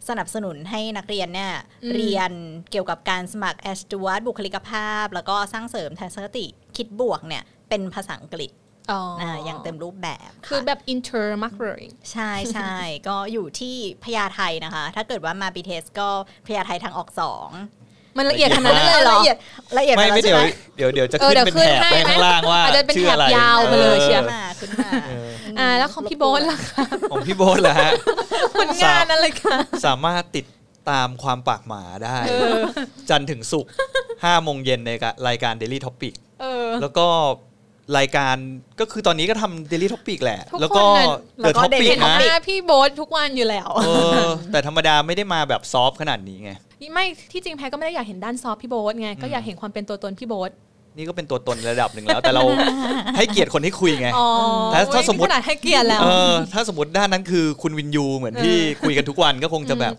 สนับสนุนให้นักเรียนเนี่ยอืมเรียนเกี่ยวกับการสมัคร Air Steward บุคลิกภาพ แล้วก็สร้างเสริมทัศนคติคิดบวกเนี่ยเป็นภาษาอังกฤษอ๋อออ่าอย่างเต็มรูปแบบ คือค่ะแบบอินเตอร์มากเลยใช่ใช่ก็อยู่ที่พญาไทนะคะ ถ้าเกิดว่ามา BTS ก็พญาไททางออกสองมันละเอียดขนาดนั้นเลยเหรอละเอียดละเอียดไม่ปไม่แล้วเดี๋ยวใช่หเดี๋ยวเดี๋ยวจะเออขึ้นเดี๋ยวเป็นขึ้นแถบให้ไปข้างล่างว่าอาจจะเป็นชื่ออะไรแถบยาวไปเลยเชียวขึ้นมาขึ้นมาเอออ่าแล้วของพี่โบ๊ทล่ะคะของพี่โบ๊ทเหรอฮะผลงานอะไรคะสามารถติด ตามความปากหมาได้ จันทร์ถึงศุกร์5โมงเย็นในรายการ Daily Topic เออแล้วก็รายการก็คือตอนนี้ก็ทำ Daily Topic แหละทุกคนแล้วก็น่ะ The แล้วก็ Topic Daily เห็นนะหน้าพี่โบ๊ททุกวันอยู่แล้วเออแต่ธรรมดาไม่ได้มาแบบ soft ขนาดนี้ไง ไม่ที่จริงแพรก็ไม่ได้อยากเห็นด้าน soft พี่โบ๊ทไง ก็อยากเห็นความเป็นตัวตนพี่โบ๊ท นี่ก็เป็นตัวตนระดับหนึ่งแล้ว แต่เราให้เกียรติคนที่คุยไงอ๋อถ้าถ้าสมมุติขนาดให้เกียรติแล้วเออถ้าสมมติด้านนั้นคือคุณวินยูเหมือนที่คุยกันทุกวันก็คงจะแบบ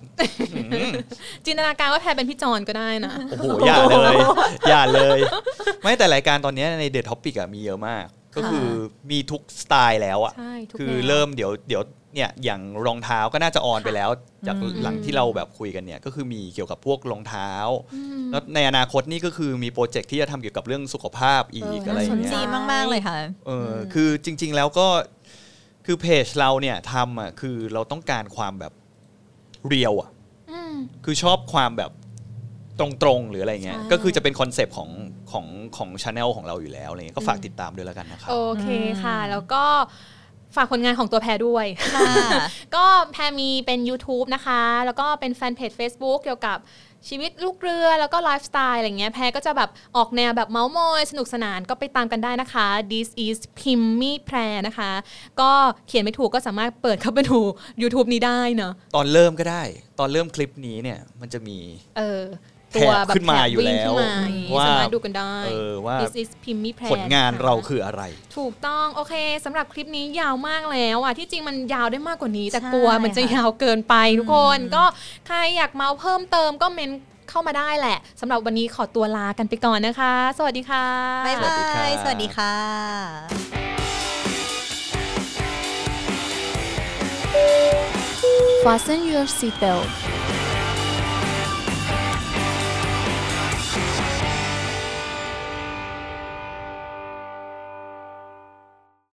อืมจินตนาการว่าแพรเป็นพี่จอนก็ได้นะโอ้โหอย่าเลย อย่าเลย ไม่แต่รายการตอนนี้ในเด t ท็อปิกอะมีเยอะมาก ก็คือมีทุกสไตล์แล้วอะใช่ทุกคือแนวเริ่มเดี๋ยวเดี๋ยว เนี่ยอย่างรองเท้าก็น่าจะ on ไปแล้ว จากอืมหลังที่เราแบบคุยกันเนี่ยก็คือมีเกี่ยวกับพวกรองเท้าอืมแล้วในอนาคตนี่ก็คือมีโปรเจกต์ที่จะทำเกี่ยวกับเรื่องสุขภาพอีเอกออะไรอย่างน่าสนเงี้ยใจดีมาก ๆ เลยค่ะเอออคือจริง ๆ แล้วก็คือเพจเราเนี่ยทำอะคือเราต้องการความแบบ real อะอืมคือชอบความแบบตรงๆหรืออะไรเงี้ยใช่ก็คือจะเป็นคอนเซปต์ของของของ channel ของเราอยู่แล้วอะไรเงี้ยก็ฝากติดตามด้วยแล้วกันนะครับโอเคค่ะ แล้วก็ ฝากผลงานของตัวแพรด้วยค่ะก็แพรมีเป็น YouTube นะคะ แล้วก็เป็นแฟนเพจ Facebook เกี่ยวกับชีวิตลูกเรือแล้วก็ไลฟ์สไตล์อะไรเงี้ยแพรก็จะแบบออกแนวแบบเมาส์มอยสนุกสนานก็ไปตามกันได้นะคะ This is พิมมี่แพรนะคะ ก็เขียนไม่ถูกก็สามารถเปิดเข้าไปดู YouTube นี้ได้เนอะตอนเริ่มก็ได้ ตอนเริ่มคลิปนี้เนี่ยมันจะมี เออแถบ ตัวแบบขึ้นมาอยู่แล้วถบงขึ้นมาอย่างงี้ว่าสามารถดูกันได้เออว่า This is พิมมี่แพรผลงานนะคะเราคืออะไร ถูกต้องโอเคสำหรับคลิปนี้ยาวมากแล้วอะที่จริงมันยาวได้มากกว่านี้ แต่ใช่กลัวมันจะค่ะยาวเกินไปทุกคนก็ใครอยากเมาส์เพิ่มเติมก็เมนเข้ามาได้แหละสำหรับวันนี้ขอตัวลากันไปก่อนนะคะ สวัสดีค่ะบ๊ายสวับาสดีครับยสวัสดีค่ะ Fasten your seatbelt